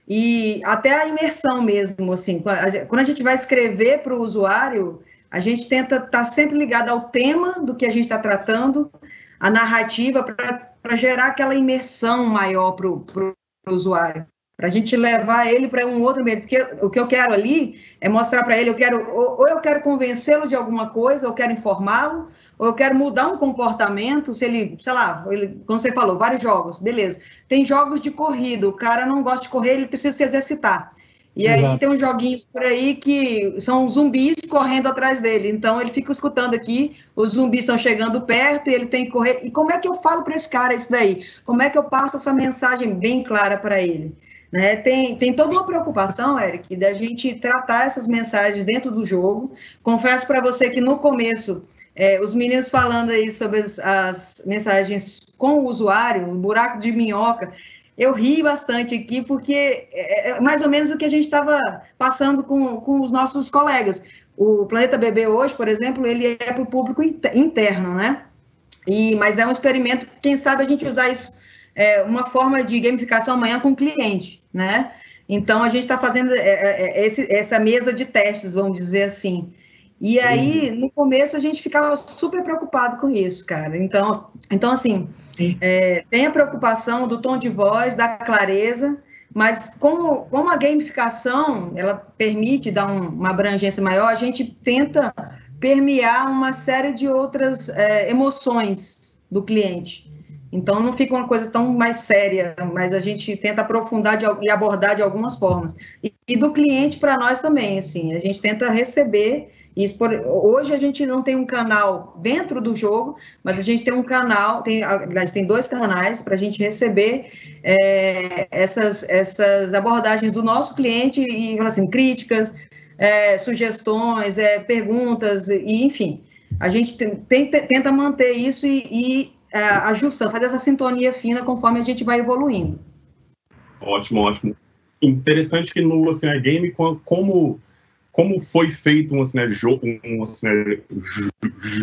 D: e até a imersão mesmo, assim, quando a gente vai escrever para o usuário, a gente tenta estar tá sempre ligado ao tema do que a gente está tratando, a narrativa, para gerar aquela imersão maior para o usuário para a gente levar ele para um outro meio, porque o que eu quero ali é mostrar para ele, eu quero ou, ou eu quero convencê-lo de alguma coisa, ou eu quero informá-lo, ou eu quero mudar um comportamento, se ele, sei lá, ele, como você falou, vários jogos, beleza. Tem jogos de corrida, o cara não gosta de correr, ele precisa se exercitar. E Exato. aí tem uns joguinhos por aí que são zumbis correndo atrás dele. Então ele fica escutando aqui, os zumbis estão chegando perto e ele tem que correr. E como é que eu falo para esse cara isso daí? Como é que eu passo essa mensagem bem clara para ele? Né? Tem, tem toda uma preocupação, Eric, da gente tratar essas mensagens dentro do jogo. Confesso para você que no começo, é, os meninos falando aí sobre as, as, mensagens com o usuário, o buraco de minhoca, eu ri bastante aqui, porque é, é mais ou menos o que a gente estava passando com, com os nossos colegas. O Planeta Bebê hoje, por exemplo, ele é para o público interno, né? E, mas é um experimento, quem sabe a gente usar isso é, uma forma de gamificação amanhã com o cliente, né? Então, a gente está fazendo é, é, é, esse, essa mesa de testes, vamos dizer assim. E aí, uhum. no começo, a gente ficava super preocupado com isso, cara. Então, então assim, é, tem a preocupação do tom de voz, da clareza, mas como, como a gamificação, ela permite dar um, uma abrangência maior, a gente tenta permear uma série de outras é, emoções do cliente. Então não fica uma coisa tão mais séria, mas a gente tenta aprofundar de, e abordar de algumas formas. E, e do cliente para nós também, assim, a gente tenta receber isso. Por, hoje a gente não tem um canal dentro do jogo, mas a gente tem um canal, tem, aliás, tem dois canais para a gente receber é, essas, essas abordagens do nosso cliente e assim, críticas, é, sugestões, é, perguntas, e enfim. A gente tem, tem, tenta manter isso e, e é, ajustando, fazer essa sintonia fina conforme a gente vai evoluindo.
B: Ótimo, ótimo. Interessante que no assim, game, como, como foi feito um, assim, jogo, um assim,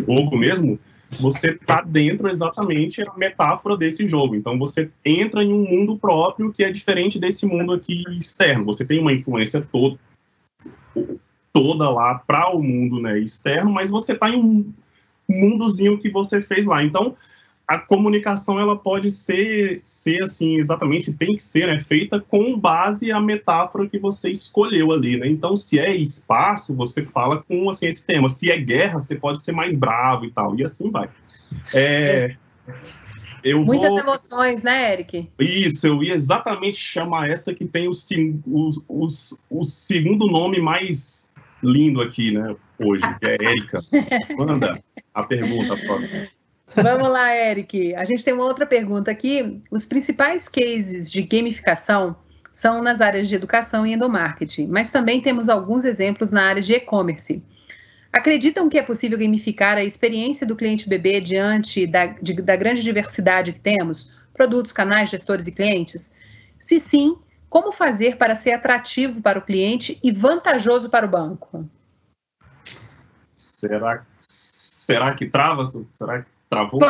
B: jogo mesmo, você está dentro exatamente da metáfora desse jogo. Então você entra em um mundo próprio que é diferente desse mundo aqui externo. Você tem uma influência toda, toda lá para o mundo né, externo, mas você está em um mundozinho que você fez lá. Então a comunicação ela pode ser, ser assim, exatamente, tem que ser né, feita com base a metáfora que você escolheu ali, né? Então, se é espaço, você fala com assim, esse tema. Se é guerra, você pode ser mais bravo e tal, e assim vai. É,
A: Muitas vou... emoções, né, Eric?
B: Isso, eu ia exatamente chamar essa que tem o, o, o, o segundo nome mais lindo aqui, né, hoje, que é Érica. Manda a pergunta próxima.
A: Vamos lá, Eric. A gente tem uma outra pergunta aqui. Os principais cases de gamificação são nas áreas de educação e endomarketing, mas também temos alguns exemplos na área de e-commerce. Acreditam que é possível gamificar a experiência do cliente bebê diante da, de, da grande diversidade que temos? Produtos, canais, gestores e clientes? Se sim, como fazer para ser atrativo para o cliente e vantajoso para o banco?
B: Será, será que trava? Será que Travou?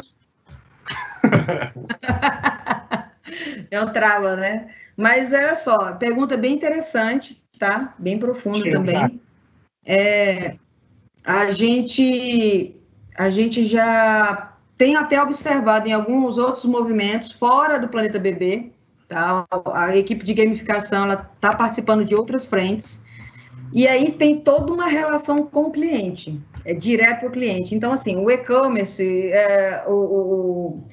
D: é um trava, né? Mas olha só, pergunta bem interessante. tá? Bem profundo Sim, também. É, a gente a gente já tem até observado em alguns outros movimentos fora do Planeta Bebê, tá? A equipe de gamificação ela está participando de outras frentes e aí tem toda uma relação com o cliente, é direto para o cliente. Então assim, o e-commerce, é, o, o,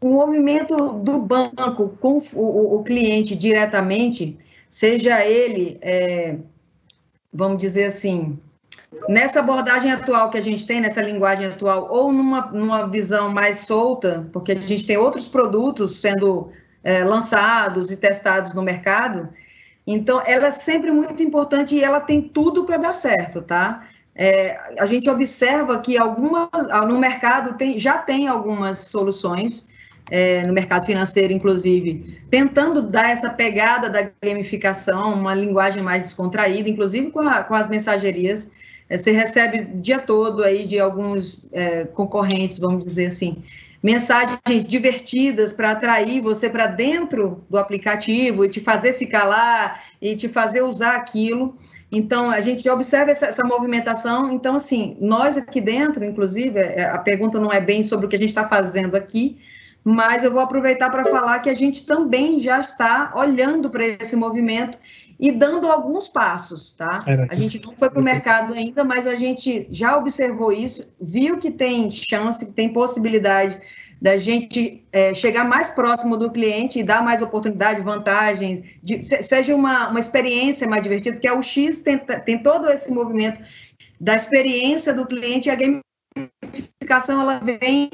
D: o, movimento do banco com o, o cliente diretamente, seja ele, é, vamos dizer assim, Nessa abordagem atual que a gente tem, nessa linguagem atual, ou numa, numa visão mais solta, porque a gente tem outros produtos sendo é, lançados e testados no mercado, então ela é sempre muito importante e ela tem tudo para dar certo, tá? É, a gente observa que algumas no mercado tem, já tem algumas soluções é, no mercado financeiro, inclusive, tentando dar essa pegada da gamificação, uma linguagem mais descontraída, inclusive com, a, com as mensagerias. É, você recebe o dia todo aí de alguns é, concorrentes, vamos dizer assim, mensagens divertidas para atrair você para dentro do aplicativo e te fazer ficar lá e te fazer usar aquilo. Então, a gente já observa essa, essa, movimentação. Então, assim, nós aqui dentro, inclusive, é, a pergunta não é bem sobre o que a gente está fazendo aqui, mas eu vou aproveitar para falar que a gente também já está olhando para esse movimento e dando alguns passos, tá? a gente não foi para o mercado ainda, mas a gente já observou isso, viu que tem chance, que tem possibilidade da gente é, chegar mais próximo do cliente e dar mais oportunidade, vantagens, de, seja uma, uma experiência mais divertida, porque a UX tem, tem todo esse movimento da experiência do cliente e a gamificação ela vem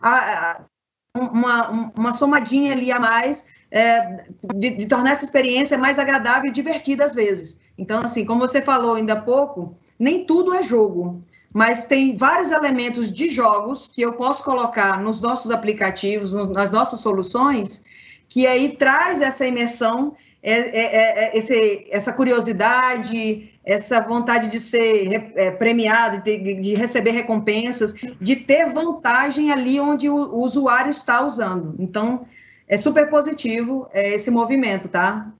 D: a, a, uma, uma somadinha ali a mais é, de, de, tornar essa experiência mais agradável e divertida às vezes. Então, assim, como você falou ainda há pouco, nem tudo é jogo, mas tem vários elementos de jogos que eu posso colocar nos nossos aplicativos, no, nas nossas soluções, que aí traz essa imersão, é, é, é, é esse, essa curiosidade, essa vontade de ser é, premiado, de, de, receber recompensas, de ter vantagem ali onde o, o usuário está usando. Então, é super positivo é, esse movimento, tá?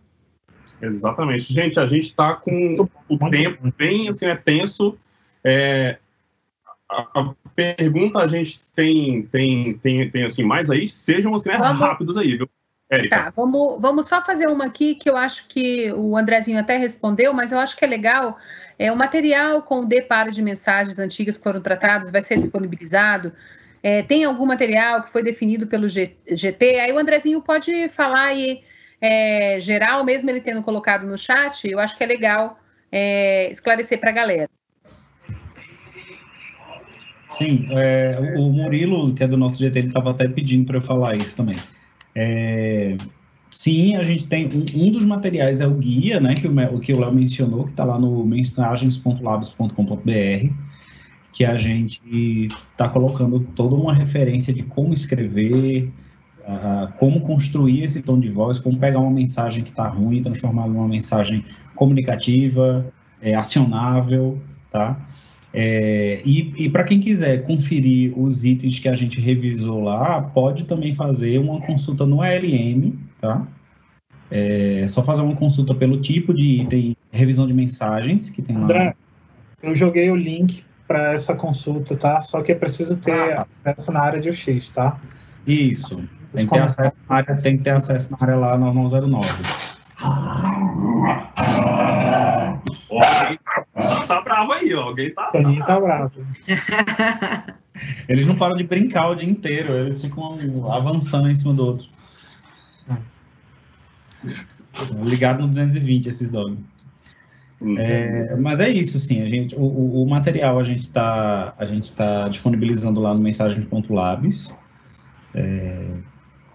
B: Exatamente. Gente, a gente está com o tempo bem assim, é tenso. É, a, pergunta a gente tem, tem, tem, tem assim, mais aí, sejam assim, né, vamos, rápidos aí, viu?
A: Érica. Tá, vamos, vamos só fazer uma aqui que eu acho que o Andrezinho até respondeu, mas eu acho que é legal. É, o material com o deparo de mensagens antigas que foram tratadas vai ser disponibilizado é, tem algum material que foi definido pelo GT? Aí o Andrezinho pode falar aí, é, geral, mesmo ele tendo colocado no chat, eu acho que é legal é, esclarecer para a galera.
C: Sim, é, o Murilo, que é do nosso GT, ele estava até pedindo para eu falar isso também. É, sim, a gente tem um, um, dos materiais é o guia, né, que o Léo mencionou, que está lá no mensagens.labs.com.br que a gente está colocando toda uma referência de como escrever, uh, como construir esse tom de voz, como pegar uma mensagem que está ruim e transformar numa mensagem comunicativa, é, acionável, tá? É, e, e para quem quiser conferir os itens que a gente revisou lá, pode também fazer uma consulta no ALM, tá? É só fazer uma consulta pelo tipo de item, revisão de mensagens que tem lá. André,
E: eu joguei o link para essa consulta, tá? Só que é preciso ter ah, tá. acesso na área de UX, tá?
C: Isso. Tem que, ter acesso na área, tem que ter acesso na área lá no 09.
B: Alguém tá bravo aí, ó. Alguém tá,
E: tá, tá bravo.
C: Eles não param de brincar o dia inteiro, eles ficam avançando em cima do outro. É. Ligado no 220 esses dogs. É, mas é isso, sim. A gente, o, o material a gente está a gente tá disponibilizando lá no mensagens.labs é,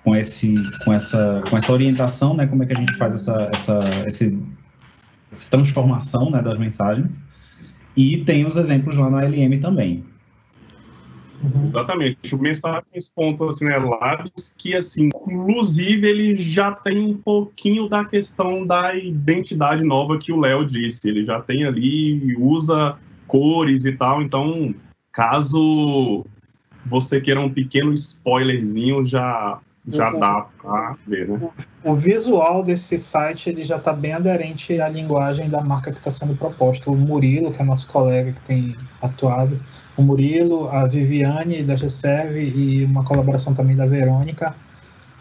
C: com esse com essa com essa orientação, né? Como é que a gente faz essa essa esse, essa transformação, né, das mensagens. E tem os exemplos lá no LM também.
B: Uhum. Exatamente. O mensagens.labs, assim, né, que, assim, inclusive, ele já tem um pouquinho da questão da identidade nova que o Léo disse. Ele já tem ali, usa cores e tal. Então, caso você queira um pequeno spoilerzinho, já já dá para ver, né?
E: O visual desse site ele já está bem aderente à linguagem da marca que está sendo proposta. O Murilo, que é nosso colega que tem atuado, o Murilo, a Viviane da GServe e uma colaboração também da Verônica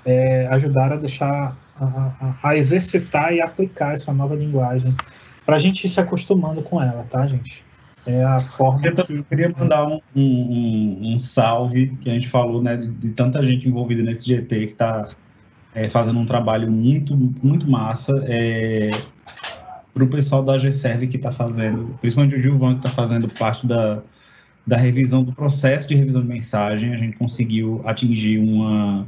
E: é, ajudaram a deixar, a, a, a exercitar e aplicar essa nova linguagem para a gente ir se acostumando com ela, tá, gente? É a forma
C: eu que... queria mandar um, um, um, salve, que a gente falou, né, de, de tanta gente envolvida nesse GT que está é, fazendo um trabalho muito, muito massa. É, para o pessoal da GServe que está fazendo, principalmente o Gilvan, que está fazendo parte da, da revisão do processo de revisão de mensagem, a gente conseguiu atingir uma,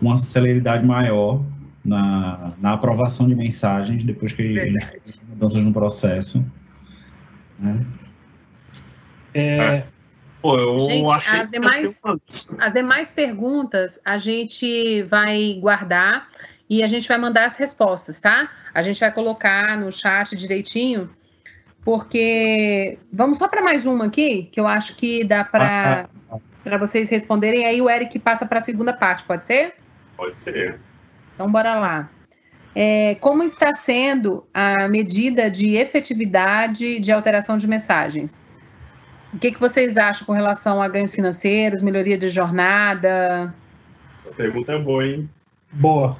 C: uma celeridade maior na, na aprovação de mensagens, depois que Verdade. a gente fez mudanças no processo. Né?
A: É... Pô, eu gente, achei as demais, as demais perguntas a gente vai guardar e a gente vai mandar as respostas, tá? A gente vai colocar no chat direitinho, porque vamos só para mais uma aqui, que eu acho que dá para ah, ah, ah. vocês responderem. Aí o Eric passa para a segunda parte, pode ser?
B: Pode ser.
A: Então bora lá. É, como está sendo a medida de efetividade de alteração de mensagens? O que, que vocês acham com relação a ganhos financeiros, melhoria de jornada?
B: A pergunta é boa, hein?
E: Boa.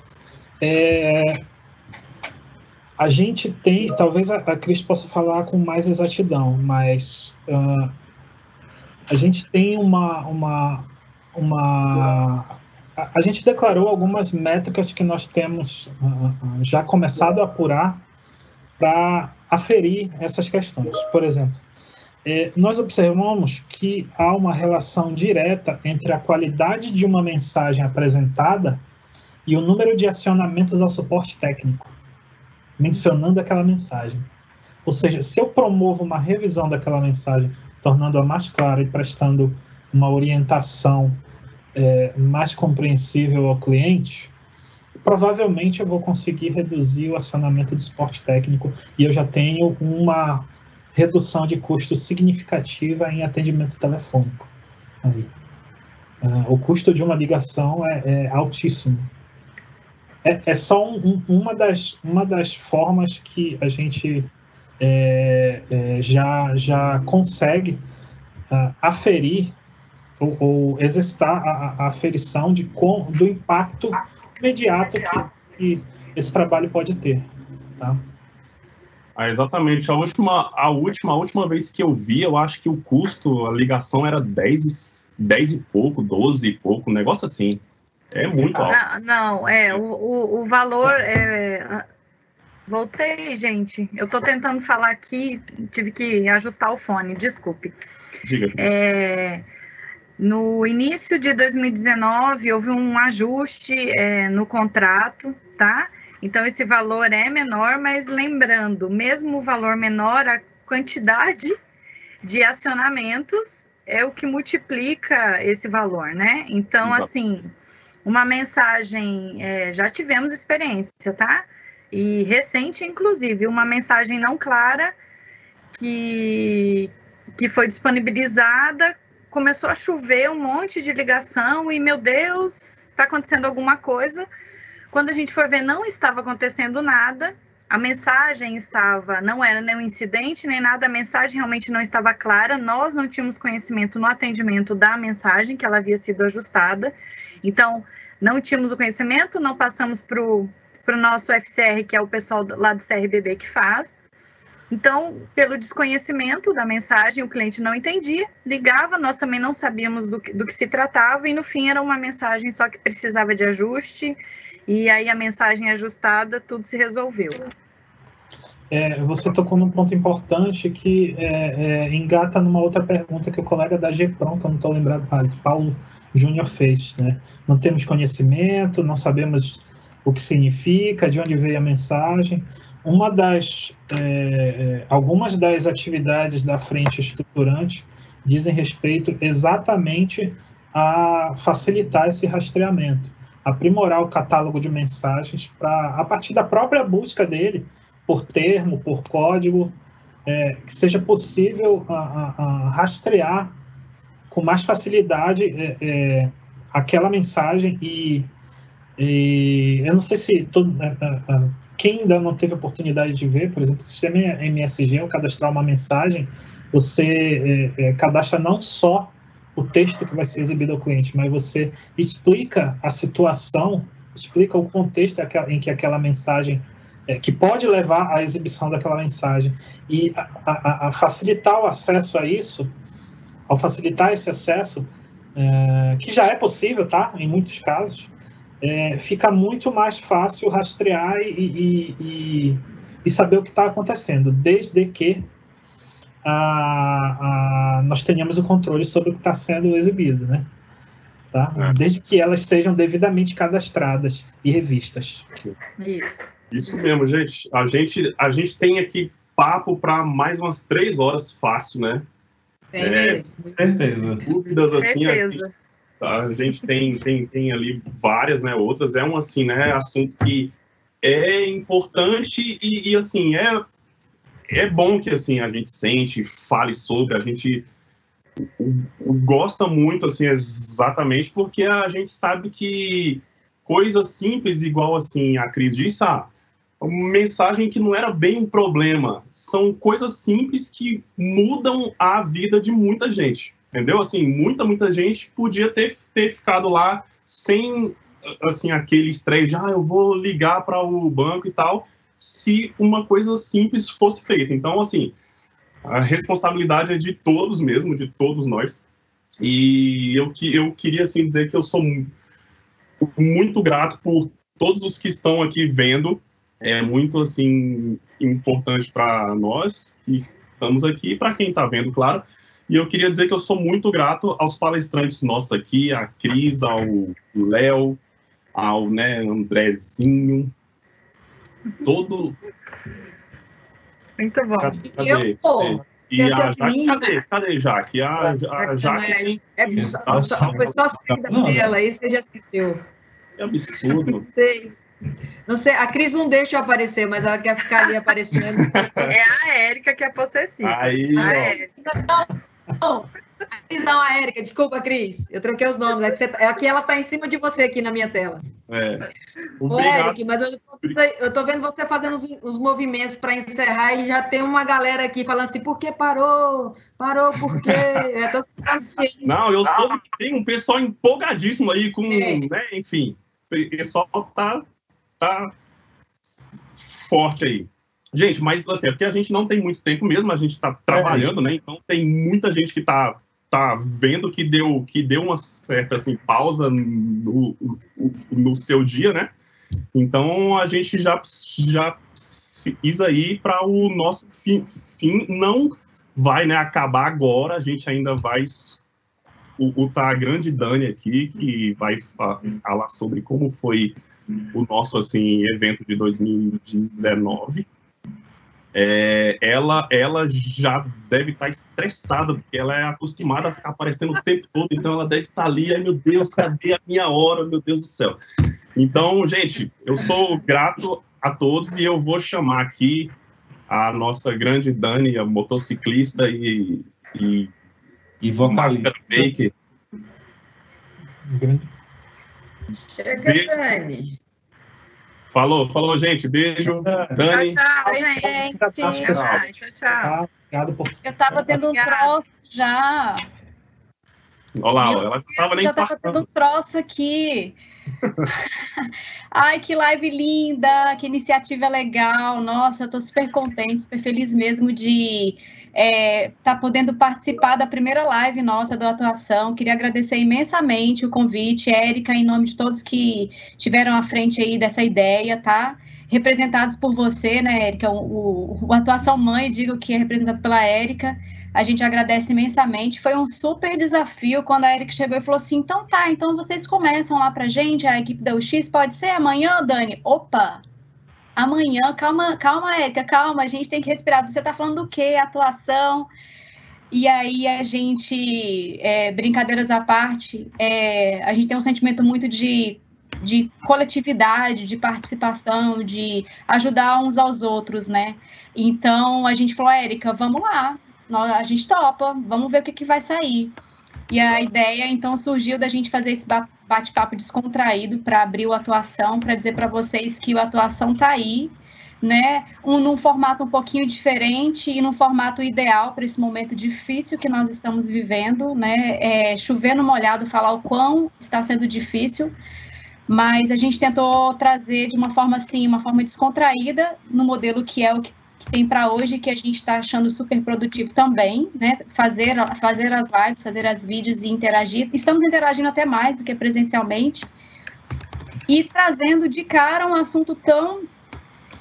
E: É, a gente tem, talvez a, a Cris possa falar com mais exatidão, mas uh, a gente tem uma, uma, uma a, a, gente declarou algumas métricas que nós temos uh, já começado a apurar para aferir essas questões. Por exemplo, é, nós observamos que há uma relação direta entre a qualidade de uma mensagem apresentada e o número de acionamentos ao suporte técnico, mencionando aquela mensagem. Ou seja, se eu promovo uma revisão daquela mensagem, tornando-a mais clara e prestando uma orientação é, mais compreensível ao cliente, provavelmente eu vou conseguir reduzir o acionamento do suporte técnico e eu já tenho uma redução de custo significativa em atendimento telefônico. Aí. Uh, o custo de uma ligação é, é altíssimo. É, é só um, uma, das, uma das formas que a gente é, é já, já consegue uh, aferir ou, ou exercitar a, a, aferição de, com, do impacto imediato que, que esse trabalho pode ter. Tá?
B: Ah, exatamente. A última, a última, a última vez que eu vi, eu acho que o custo, a ligação era 10, 10 e pouco, 12 e pouco, um negócio assim. É muito alto.
F: Não, não é, o, o, o valor é... Voltei, gente. Eu estou tentando falar aqui, tive que ajustar o fone, desculpe.
B: Diga.
F: É, no início de 2019, houve um ajuste é, no contrato, tá? Então, esse valor é menor, mas lembrando, mesmo o valor menor, a quantidade de acionamentos é o que multiplica esse valor, né? Então, Exato. assim, uma mensagem, é, já tivemos experiência, tá? E recente, inclusive, uma mensagem não clara que, que foi disponibilizada, começou a chover um monte de ligação e, meu Deus, está acontecendo alguma coisa quando a gente foi ver, não estava acontecendo nada. A mensagem estava, não era nenhum incidente nem nada, a mensagem realmente não estava clara. Nós não tínhamos conhecimento no atendimento da mensagem, que ela havia sido ajustada. Então, não tínhamos o conhecimento, não passamos para o nosso FCR, que é o pessoal lá do CRBB que faz. Então, pelo desconhecimento da mensagem, o cliente não entendia, ligava, nós também não sabíamos do que, do que se tratava, e no fim era uma mensagem só que precisava de ajuste e aí a mensagem ajustada, tudo se resolveu.
E: É, você tocou num ponto importante que é, é, engata numa outra pergunta que o colega da GPROM, que eu não estou lembrado, Paulo Júnior fez. Né? Não temos conhecimento, não sabemos o que significa, de onde veio a mensagem. Uma das, é, é, algumas das atividades da frente estruturante dizem respeito exatamente a facilitar esse rastreamento aprimorar o catálogo de mensagens para, a partir da própria busca dele, por termo, por código, é, que seja possível a, a, a rastrear com mais facilidade é, é, aquela mensagem e E eu não sei se todo, é, é, é, quem ainda não teve oportunidade de ver, por exemplo, o sistema MSG, ao cadastrar uma mensagem, você cadastra não só o texto que vai ser exibido ao cliente, mas você explica a situação, explica o contexto em que aquela mensagem é, que pode levar à exibição daquela mensagem e a, a, a, facilitar o acesso a isso, ao facilitar esse acesso, é, que já é possível, tá? Em muitos casos, é, fica muito mais fácil rastrear e, e, e, e saber o que está acontecendo, desde que a, a, nós tenhamos o controle sobre o que está sendo exibido, né? Tá? É. Desde que elas sejam devidamente cadastradas e revistas.
G: Isso.
B: Isso mesmo, gente. A gente, a gente tem aqui papo para mais umas três horas fácil, né?
D: Tem é,
C: certeza.
B: Dúvidas assim. Certeza. tá? A gente tem, tem, tem ali várias, né? Outras. É um assim, né? Assunto que é importante e, e assim, é, é bom que assim a gente sente, fale sobre, a gente gosta muito assim exatamente porque a gente sabe que coisas simples igual assim a Cris disse, ah, uma mensagem que não era bem um problema. São coisas simples que mudam a vida de muita gente, entendeu? Assim, muita, muita gente podia ter, ter ficado lá sem, assim, aquele estresse de, ah, eu vou ligar para o banco e tal, se uma coisa simples fosse feita. Então, assim, a responsabilidade é de todos mesmo, de todos nós. E eu, eu queria, assim, dizer que eu sou muito grato por todos os que estão aqui vendo, é muito assim importante para nós que estamos aqui, para quem está vendo, claro. E eu queria dizer que eu sou muito grato aos palestrantes nossos aqui, a Cris, ao Léo, ao né, Andrezinho, todo.
G: Muito bom.
B: Cadê? cadê? Eu, e a Jaque, cadê? Cadê Jaque? A, a Jaque.
D: É, é, só, foi só sair da tela aí, você já esqueceu.
B: Que absurdo.
D: Não sei. Não sei, a Cris não deixa eu aparecer, mas ela quer ficar ali aparecendo.
G: É a Érica que é possessiva.
B: Aí, a
D: Érica. Não, não, a Érica, desculpa, Cris. Eu troquei os nomes. É que, você, é que ela está em cima de você aqui na minha tela.
B: É.
D: Ô, Eric, mas eu tô, eu tô vendo você fazendo os, os movimentos para encerrar e já tem uma galera aqui falando assim, por que parou? Parou por quê?
B: tô... Não, eu sou tem um pessoal empolgadíssimo aí com, é. né, enfim, o pessoal tá tá forte aí. Gente, mas assim, é porque a gente não tem muito tempo mesmo, a gente está trabalhando, é. né? Então tem muita gente que está tá vendo que deu, que deu uma certa assim, pausa no, no seu dia, né? Então a gente já, já precisa aí para o nosso fim, fim. Não vai né, acabar agora, a gente ainda vai. O tá a grande Dani aqui, que vai falar sobre como foi o nosso assim evento de 2019. É, ela, ela já deve estar estressada, porque ela é acostumada a ficar aparecendo o tempo todo, então ela deve estar ali, ai meu Deus, cadê a minha hora, meu Deus do céu. Então, gente, eu sou grato a todos e eu vou chamar aqui a nossa grande Dani, a motociclista e, e,
C: e vocalista. Baker.
D: Chega. Dani.
B: Falou, falou, gente. Beijo.
G: Dani. Tchau, tchau, gente. Tchau, tchau. tchau, tchau.
E: Obrigado por...
G: Eu tava tendo um troço já.
B: Olha lá, ela tava nem
G: Já tava tendo um troço aqui. Ai, que live linda, que iniciativa legal. Nossa, eu tô super contente, super feliz mesmo de é, tá podendo participar da primeira live nossa do Atuação. Queria agradecer imensamente o convite, Érica, em nome de todos que tiveram à frente aí dessa ideia, tá? Representados por você, né, Érica? O, o, Atuação Mãe, digo que é representado pela Érica. A gente agradece imensamente. Foi um super desafio quando a Érica chegou e falou assim: então tá, então vocês começam lá pra gente, a equipe da UX, pode ser amanhã, Dani? Opa! Amanhã, calma, calma, Érica, calma, a gente tem que respirar. Você está falando do quê? Atuação. E aí a gente, é, brincadeiras à parte, é, a gente tem um sentimento muito de, de coletividade, de participação, de ajudar uns aos outros, né? Então a gente falou, Érica, vamos lá, nós, a gente topa, vamos ver o que, que vai sair. E a ideia então surgiu da gente fazer esse bate-papo descontraído para abrir o atuação, para dizer para vocês que o atuação está aí, né? Um, num formato um pouquinho diferente e num formato ideal para esse momento difícil que nós estamos vivendo, né? É, chovendo molhado, falar o quão está sendo difícil, mas a gente tentou trazer de uma forma assim, uma forma descontraída no modelo que é o que, que tem para hoje, que a gente está achando super produtivo também, né? Fazer, fazer as lives, fazer as vídeos e interagir. Estamos interagindo até mais do que presencialmente. E trazendo de cara um assunto tão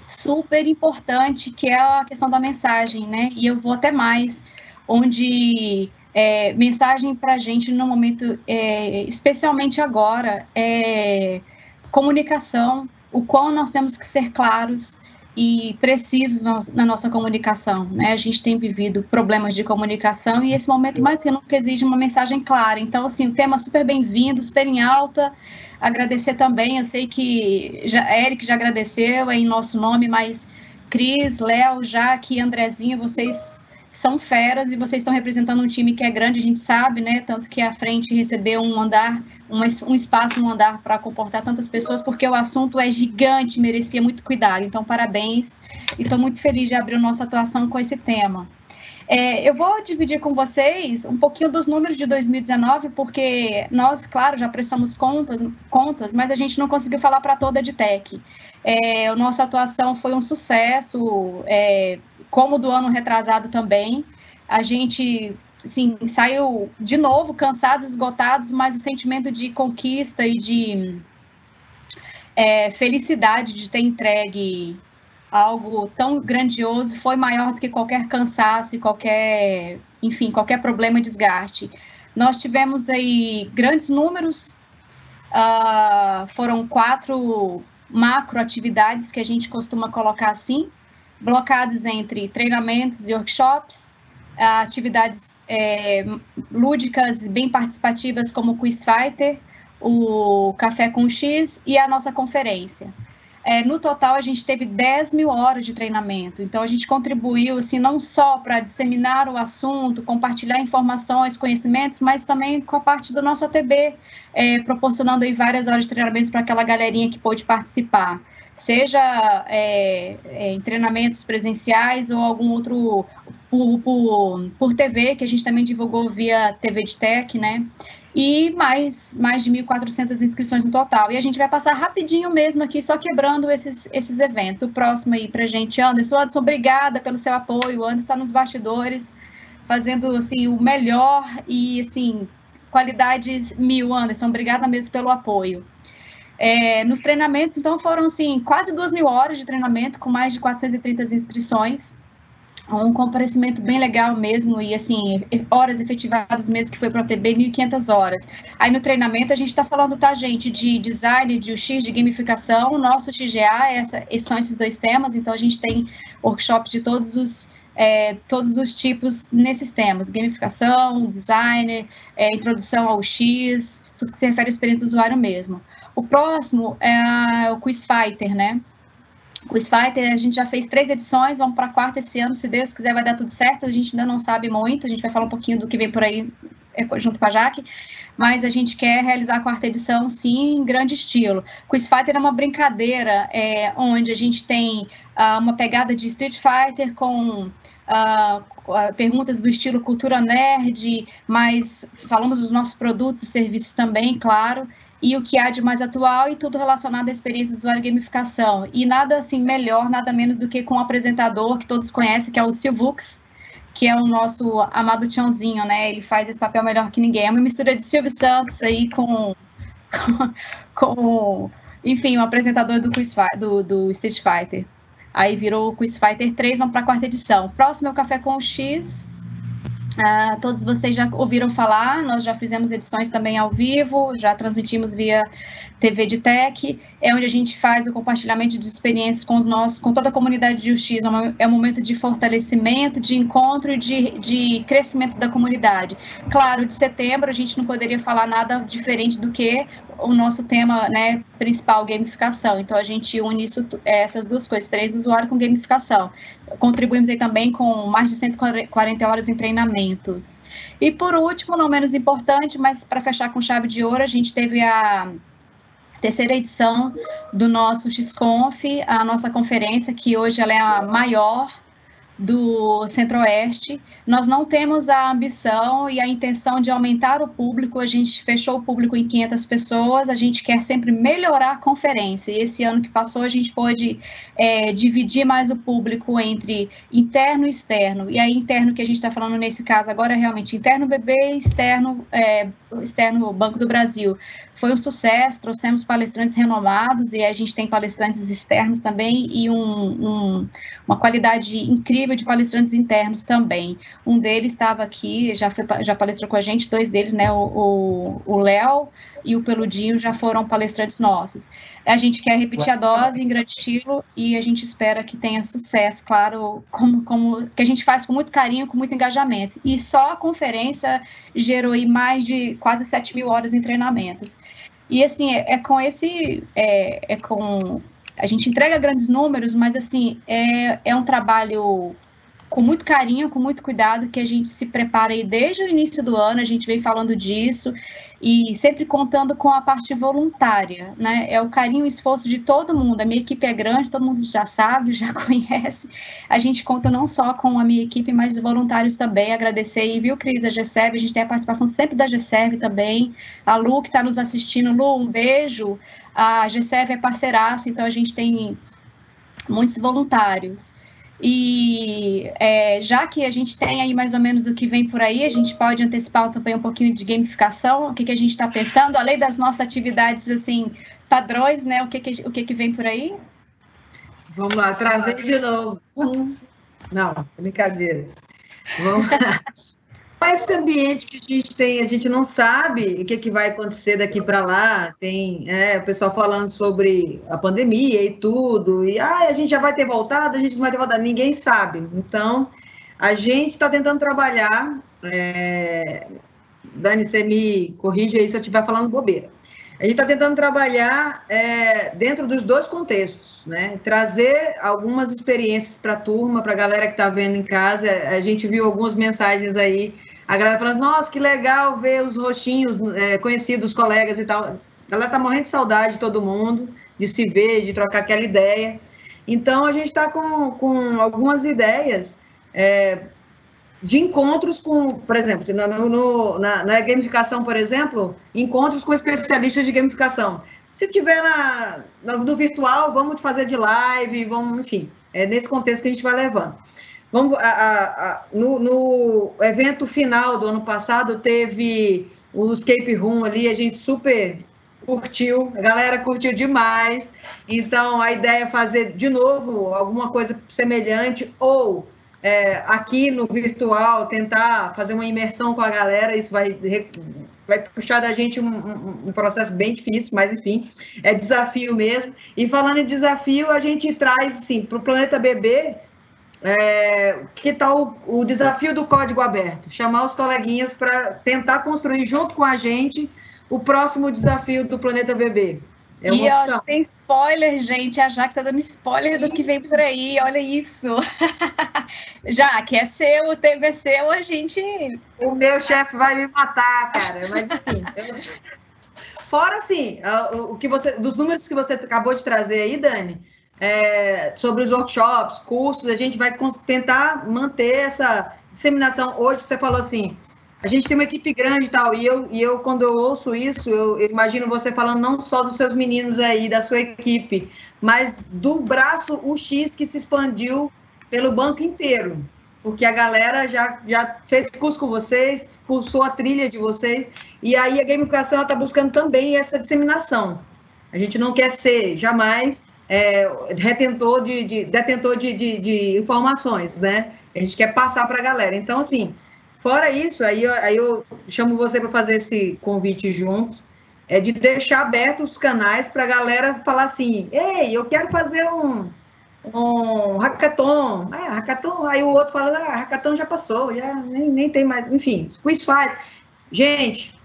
G: super importante, que é a questão da mensagem, né? E eu vou até mais, onde é, mensagem para a gente no momento, é, especialmente agora, é comunicação, o qual nós temos que ser claros e precisos na nossa comunicação, né? A gente tem vivido problemas de comunicação e esse momento mais que nunca exige uma mensagem clara. Então, assim, o tema super bem-vindo, super em alta. Agradecer também, eu sei que já, Eric já agradeceu em nosso nome, mas Cris, Léo, Jaque, Andrezinho, vocês são feras e vocês estão representando um time que é grande, a gente sabe, né? Tanto que a frente recebeu um andar, um, espaço, um andar para comportar tantas pessoas, porque o assunto é gigante, merecia muito cuidado. Então, parabéns e estou muito feliz de abrir nossa atuação com esse tema. É, eu vou dividir com vocês um pouquinho dos números de 2019, porque nós, claro, já prestamos contas, contas mas a gente não conseguiu falar para toda a EdTech. É, a nossa atuação foi um sucesso, é, como do ano retrasado também. A gente assim, saiu de novo cansados, esgotados, mas o sentimento de conquista e de é, felicidade de ter entregue algo tão grandioso foi maior do que qualquer cansaço e qualquer, enfim, qualquer problema, desgaste. Nós tivemos aí grandes números, uh, foram quatro macro atividades que a gente costuma colocar assim, blocados entre treinamentos e workshops, atividades é, lúdicas bem participativas como o Quiz Fighter, o Café com X e a nossa conferência. É, no total, a gente teve 10 mil horas de treinamento. Então, a gente contribuiu, assim, não só para disseminar o assunto, compartilhar informações, conhecimentos, mas também com a parte do nosso ATB, é, proporcionando aí várias horas de treinamento para aquela galerinha que pôde participar seja é, é, em treinamentos presenciais ou algum outro por, por, por, TV, que a gente também divulgou via TV de Tech, né? E mais, mais de 1.400 inscrições no total. E a gente vai passar rapidinho mesmo aqui, só quebrando esses, esses eventos. O próximo aí para gente, Anderson. Anderson, obrigada pelo seu apoio. O Anderson está nos bastidores, fazendo assim, o melhor e assim, qualidades mil, Anderson. Obrigada mesmo pelo apoio. É, nos treinamentos, então, foram assim, quase duas mil horas de treinamento, com mais de 430 inscrições. Um comparecimento bem legal mesmo, e assim, horas efetivadas mesmo, que foi para o TB, 1.500 horas. Aí no treinamento a gente está falando, tá, gente, de design, de UX, de gamificação. O nosso XGA, essa, são esses dois temas, então a gente tem workshops de todos os é, todos os tipos nesses temas, gamificação, design, é, introdução ao X, tudo que se refere à experiência do usuário mesmo. O próximo é o Quiz Fighter, né? Quiz Fighter, a gente já fez três edições, vamos para a quarta esse ano, se Deus quiser vai dar tudo certo, a gente ainda não sabe muito, a gente vai falar um pouquinho do que vem por aí junto com a Jaque, mas a gente quer realizar a quarta edição, sim, em grande estilo. Quiz Fighter é uma brincadeira é, onde a gente tem uh, uma pegada de Street Fighter com uh, perguntas do estilo cultura nerd, mas falamos dos nossos produtos e serviços também, claro, e o que há de mais atual e tudo relacionado à experiência do usuário gamificação. E nada assim melhor, nada menos do que com o apresentador que todos conhecem, que é o Silvux, que é o nosso amado Tiãozinho, né? Ele faz esse papel melhor que ninguém. É uma mistura de Silvio Santos aí com, com, com enfim, o um apresentador do, quiz, do, do Street Fighter. Aí virou o Quiz Fighter 3, vamos para a quarta edição. Próximo é o Café com X, Uh, todos vocês já ouviram falar, nós já fizemos edições também ao vivo, já transmitimos via TV de Tech, é onde a gente faz o compartilhamento de experiências com os nossos, com toda a comunidade de UX, é, é um momento de fortalecimento, de encontro e de, de crescimento da comunidade. Claro, de setembro a gente não poderia falar nada diferente do que o nosso tema né, principal, gamificação. Então, a gente une isso, essas duas coisas, experiência do usuário com gamificação. Contribuímos aí também com mais de 140 horas em treinamento E por último, não menos importante, mas para fechar com chave de ouro, a gente teve a terceira edição do nosso XConf, a nossa conferência, que hoje ela é a maior do Centro-Oeste. Nós não temos a ambição e a intenção de aumentar o público, a gente fechou o público em 500 pessoas, a gente quer sempre melhorar a conferência. E esse ano que passou, a gente pôde é, dividir mais o público entre interno e externo. E aí, interno que a gente está falando nesse caso agora é realmente interno BB e externo, é, externo Banco do Brasil. Foi um sucesso, trouxemos palestrantes renomados e a gente tem palestrantes externos também e um, um, uma qualidade incrível de palestrantes internos também. Um deles estava aqui, já, foi, já palestrou com a gente, dois deles, né, o Léo e o Peludinho já foram palestrantes nossos. A gente quer repetir a dose em grande estilo e a gente espera que tenha sucesso, claro, como, como que a gente faz com muito carinho, com muito engajamento. E só a conferência gerou aí mais de quase 7 mil horas em treinamentos. E assim, é, é com esse. É, é, com. A gente entrega grandes números, mas assim, é, é um trabalho com muito carinho, com muito cuidado, que a gente se prepara aí desde o início do ano, a gente vem falando disso, e sempre contando com a parte voluntária, né? É o carinho e esforço de todo mundo. A minha equipe é grande, todo mundo já sabe, já conhece. A gente conta não só com a minha equipe, mas os voluntários também. Agradecer viu, Cris, a GSEV, a gente tem a participação sempre da GSEV também. A Lu, que está nos assistindo. Lu, um beijo. A GSEV é parceiraça, então a gente tem muitos voluntários. E é, já que a gente tem aí mais ou menos o que vem por aí, a gente pode antecipar também um pouquinho de gamificação, o que, que a gente está pensando, além das nossas atividades assim padrões, né? O que, que, o que, que vem por aí?
D: Vamos lá, travei de novo. Não, brincadeira. Vamos lá. esse ambiente que a gente tem, a gente não sabe o que, que vai acontecer daqui para lá. Tem é, o pessoal falando sobre a pandemia e tudo, e ah, a gente já vai ter voltado, a gente não vai ter voltado, ninguém sabe. Então, a gente está tentando trabalhar. É, Dani, você me corrige aí se eu estiver falando bobeira. A gente está tentando trabalhar é, dentro dos dois contextos, né? Trazer algumas experiências para a turma, para a galera que está vendo em casa. A gente viu algumas mensagens aí, a galera falando, nossa, que legal ver os roxinhos é, conhecidos, colegas e tal. A galera está morrendo de saudade de todo mundo, de se ver, de trocar aquela ideia. Então, a gente está com, com algumas ideias é, de encontros com, por exemplo, no, no, na, na, gamificação, por exemplo, encontros com especialistas de gamificação. Se tiver na, no virtual, vamos fazer de live, vamos, enfim, é nesse contexto que a gente vai levando. Vamos, a, a, a, no, no, evento final do ano passado, teve o escape room ali, a gente super curtiu, a galera curtiu demais. Então, a ideia é fazer de novo alguma coisa semelhante ou é, aqui no virtual, tentar fazer uma imersão com a galera, isso vai, vai puxar da gente um, um, processo bem difícil, mas enfim, é desafio mesmo. E falando em desafio, a gente traz, assim, para o Planeta Bebê, é, que tal o, o desafio do código aberto? Chamar os coleguinhas para tentar construir junto com a gente o próximo desafio do Planeta Bebê.
G: É e ó, tem spoiler, gente. A Jaque tá dando spoiler do que vem por aí. Olha isso. Jaque, é seu, o tempo é seu, a gente.
D: O meu chefe vai me matar, cara. Mas enfim. Eu... Fora assim, o que você, dos números que você acabou de trazer aí, Dani, é, sobre os workshops, cursos, a gente vai tentar manter essa disseminação. Hoje você falou assim, a gente tem uma equipe grande e tal, e eu, e eu quando eu ouço isso, eu, eu, imagino você falando não só dos seus meninos aí, da sua equipe, mas do braço UX que se expandiu pelo banco inteiro, porque a galera já, já fez curso com vocês, cursou a trilha de vocês, e aí a gamificação está buscando também essa disseminação. A gente não quer ser jamais é, retentor de, de detentor de, de, de informações, né? A gente quer passar para a galera. Então, assim, Fora isso, aí, aí eu chamo você para fazer esse convite juntos, é de deixar abertos os canais para a galera falar assim, ei, eu quero fazer um, um hackathon. Ah, hackathon, aí o outro fala, ah, hackathon já passou, já nem, nem tem mais, enfim, quiz fight. Gente,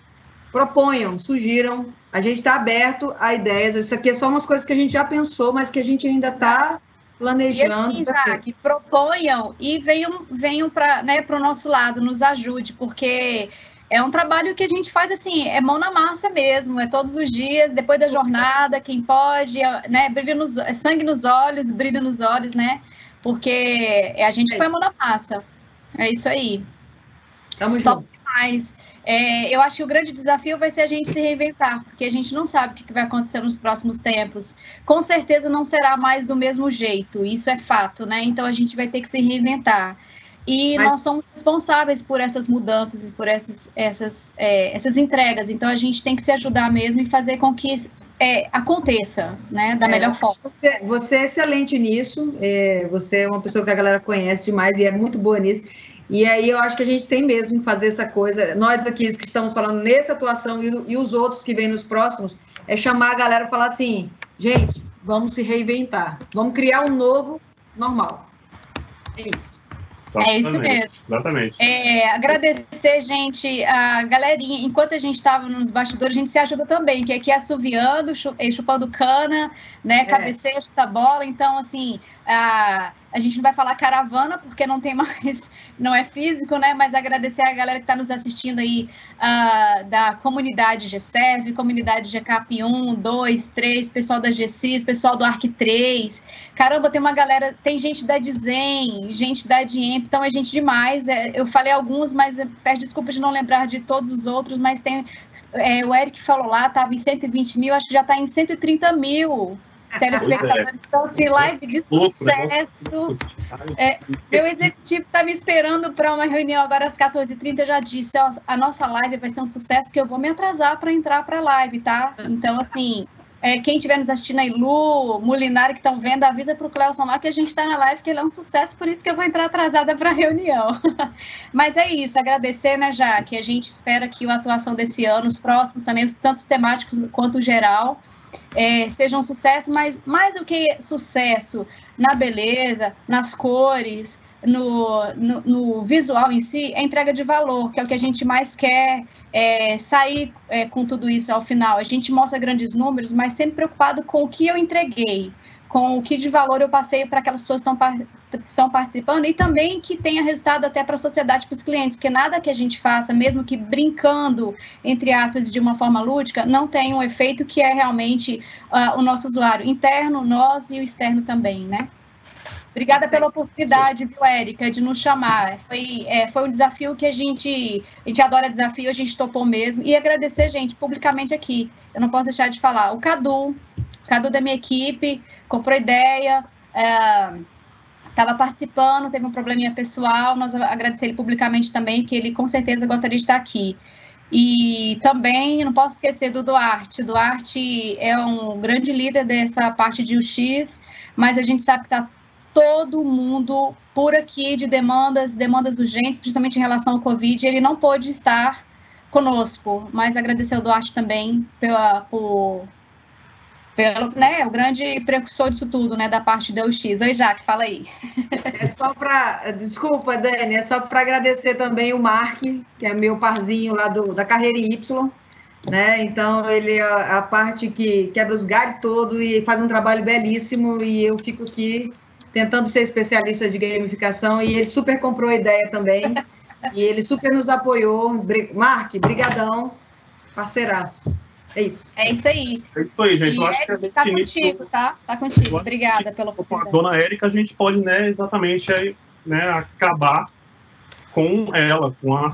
D: proponham, sugiram, a gente está aberto a ideias, isso aqui é só umas coisas que a gente já pensou, mas que a gente ainda está planejando.
G: E assim, que proponham e venham, venham para né, o nosso lado, nos ajude, porque é um trabalho que a gente faz assim, é mão na massa mesmo, é todos os dias, depois da jornada, quem pode, é, né, brilha nos, é sangue nos olhos, brilha nos olhos, né? Porque é a gente põe a mão na massa. É isso aí.
D: Tamo junto.
G: Demais. É, eu acho que o grande desafio vai ser a gente se reinventar, porque a gente não sabe o que vai acontecer nos próximos tempos. Com certeza não será mais do mesmo jeito, isso é fato, né? Então a gente vai ter que se reinventar. E Mas... nós somos responsáveis por essas mudanças e por essas, essas, é, essas entregas. Então a gente tem que se ajudar mesmo e fazer com que é, aconteça, né, da é, melhor forma.
D: Você, você, é excelente nisso. É, você é uma pessoa que a galera conhece demais e é muito boa nisso. E aí eu acho que a gente tem mesmo que fazer essa coisa. Nós aqui que estamos falando nessa atuação e, e os outros que vêm nos próximos, é chamar a galera e falar assim, gente, vamos se reinventar, vamos criar um novo normal. É isso.
G: É isso mesmo.
B: Exatamente.
G: É, agradecer, gente, a galerinha. Enquanto a gente estava nos bastidores, a gente se ajuda também, que aqui é assoviando, chupando cana, né? É. Cabeceia, chuta bola. Então, assim, a a gente não vai falar caravana, porque não tem mais, não é físico, né? Mas agradecer a galera que está nos assistindo aí uh, da comunidade GSERV, comunidade GCAP 1, 2, 3, pessoal da GCIS, pessoal do ARC 3. Caramba, tem uma galera, tem gente da Dizen, gente da DIEMP, então é gente demais. É, eu falei alguns, mas peço desculpa de não lembrar de todos os outros, mas tem. É, o Eric falou lá, estava em 120 mil, acho que já está em 130 mil telespectadores. Então, assim, live de sucesso. É, meu executivo está me esperando para uma reunião agora às 14h30. Eu já disse: ó, a nossa live vai ser um sucesso que eu vou me atrasar para entrar para a live, tá? Então, assim. É, quem estiver nos assistindo aí, Lu, Mulinari, que estão vendo, avisa para o Cleuson lá que a gente está na live, que ele é um sucesso, por isso que eu vou entrar atrasada para a reunião. Mas é isso, agradecer, né, já que a gente espera que a atuação desse ano, os próximos também, tanto os temáticos quanto geral, é, seja um sucesso, mas mais do que sucesso na beleza, nas cores, no, no, no, visual em si, é entrega de valor, que é o que a gente mais quer é, sair é, com tudo isso ao final. A gente mostra grandes números, mas sempre preocupado com o que eu entreguei, com o que de valor eu passei para aquelas pessoas que estão, estão participando e também que tenha resultado até para a sociedade, para os clientes, porque nada que a gente faça, mesmo que brincando, entre aspas, de uma forma lúdica, não tem um efeito que é realmente uh, o nosso usuário interno, nós e o externo também, né? Obrigada pela oportunidade, viu, Érica, de nos chamar. Foi, é, foi um desafio que a gente, a gente adora desafio, a gente topou mesmo. E agradecer, gente, publicamente aqui. Eu não posso deixar de falar. O Cadu, Cadu da minha equipe, comprou ideia, estava é, participando, teve um probleminha pessoal, nós agradecemos ele publicamente também, que ele com certeza gostaria de estar aqui. E também não posso esquecer do Duarte. O Duarte é um grande líder dessa parte de UX, mas a gente sabe que está todo mundo por aqui de demandas, demandas urgentes, principalmente em relação ao Covid. Ele não pôde estar conosco, mas agradecer ao Duarte também pela, por pelo, né, o grande precursor disso tudo, né, da parte da UX. Oi, Jaque, fala aí.
D: É só para, desculpa, Dani, é só para agradecer também o Mark, que é meu parzinho lá do, da carreira Y, né, então ele é a parte que quebra os galhos todo e faz um trabalho belíssimo e eu fico aqui tentando ser especialista de gamificação e ele super comprou a ideia também e ele super nos apoiou. Mark, brigadão, parceiraço. É isso.
G: É isso aí.
B: É isso aí, gente.
G: E
B: Eu acho que a
G: tá contigo, tá? Tá contigo. Obrigada pela
B: oportunidade. Com a dona Érica, a gente pode, né, exatamente aí, né, acabar com ela, com a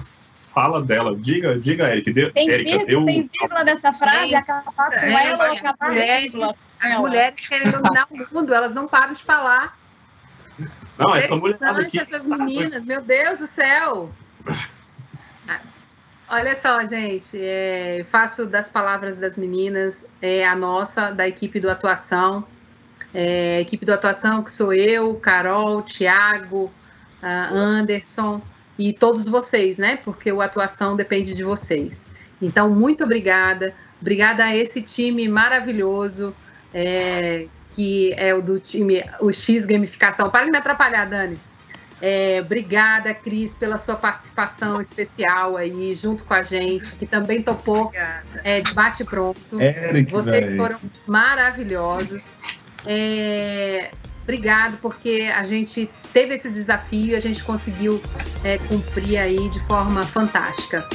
B: fala dela. Diga, diga, Érica.
G: Deu, tem, Érica, vírgula, deu... tem vírgula dessa frase? Gente, acabar com é, ela acabar
A: as mulheres, As mulheres querem dominar o mundo, elas não param de falar.
B: Não, essa mulher
A: aqui... essas meninas, meu Deus do céu. Olha só, gente, é, faço das palavras das meninas é, a nossa, da equipe do Atuação. É, equipe do Atuação, que sou eu, Carol, Tiago, Anderson e todos vocês, né? Porque o Atuação depende de vocês. Então, muito obrigada. Obrigada a esse time maravilhoso, é, que é o do time, o X Gamificação. Para de me atrapalhar, Dani. É, obrigada, Cris, pela sua participação especial aí, junto com a gente, que também topou é, de bate-pronto. Vocês foram maravilhosos. É, Obrigado, porque a gente teve esse desafio e a gente conseguiu é, cumprir aí de forma fantástica.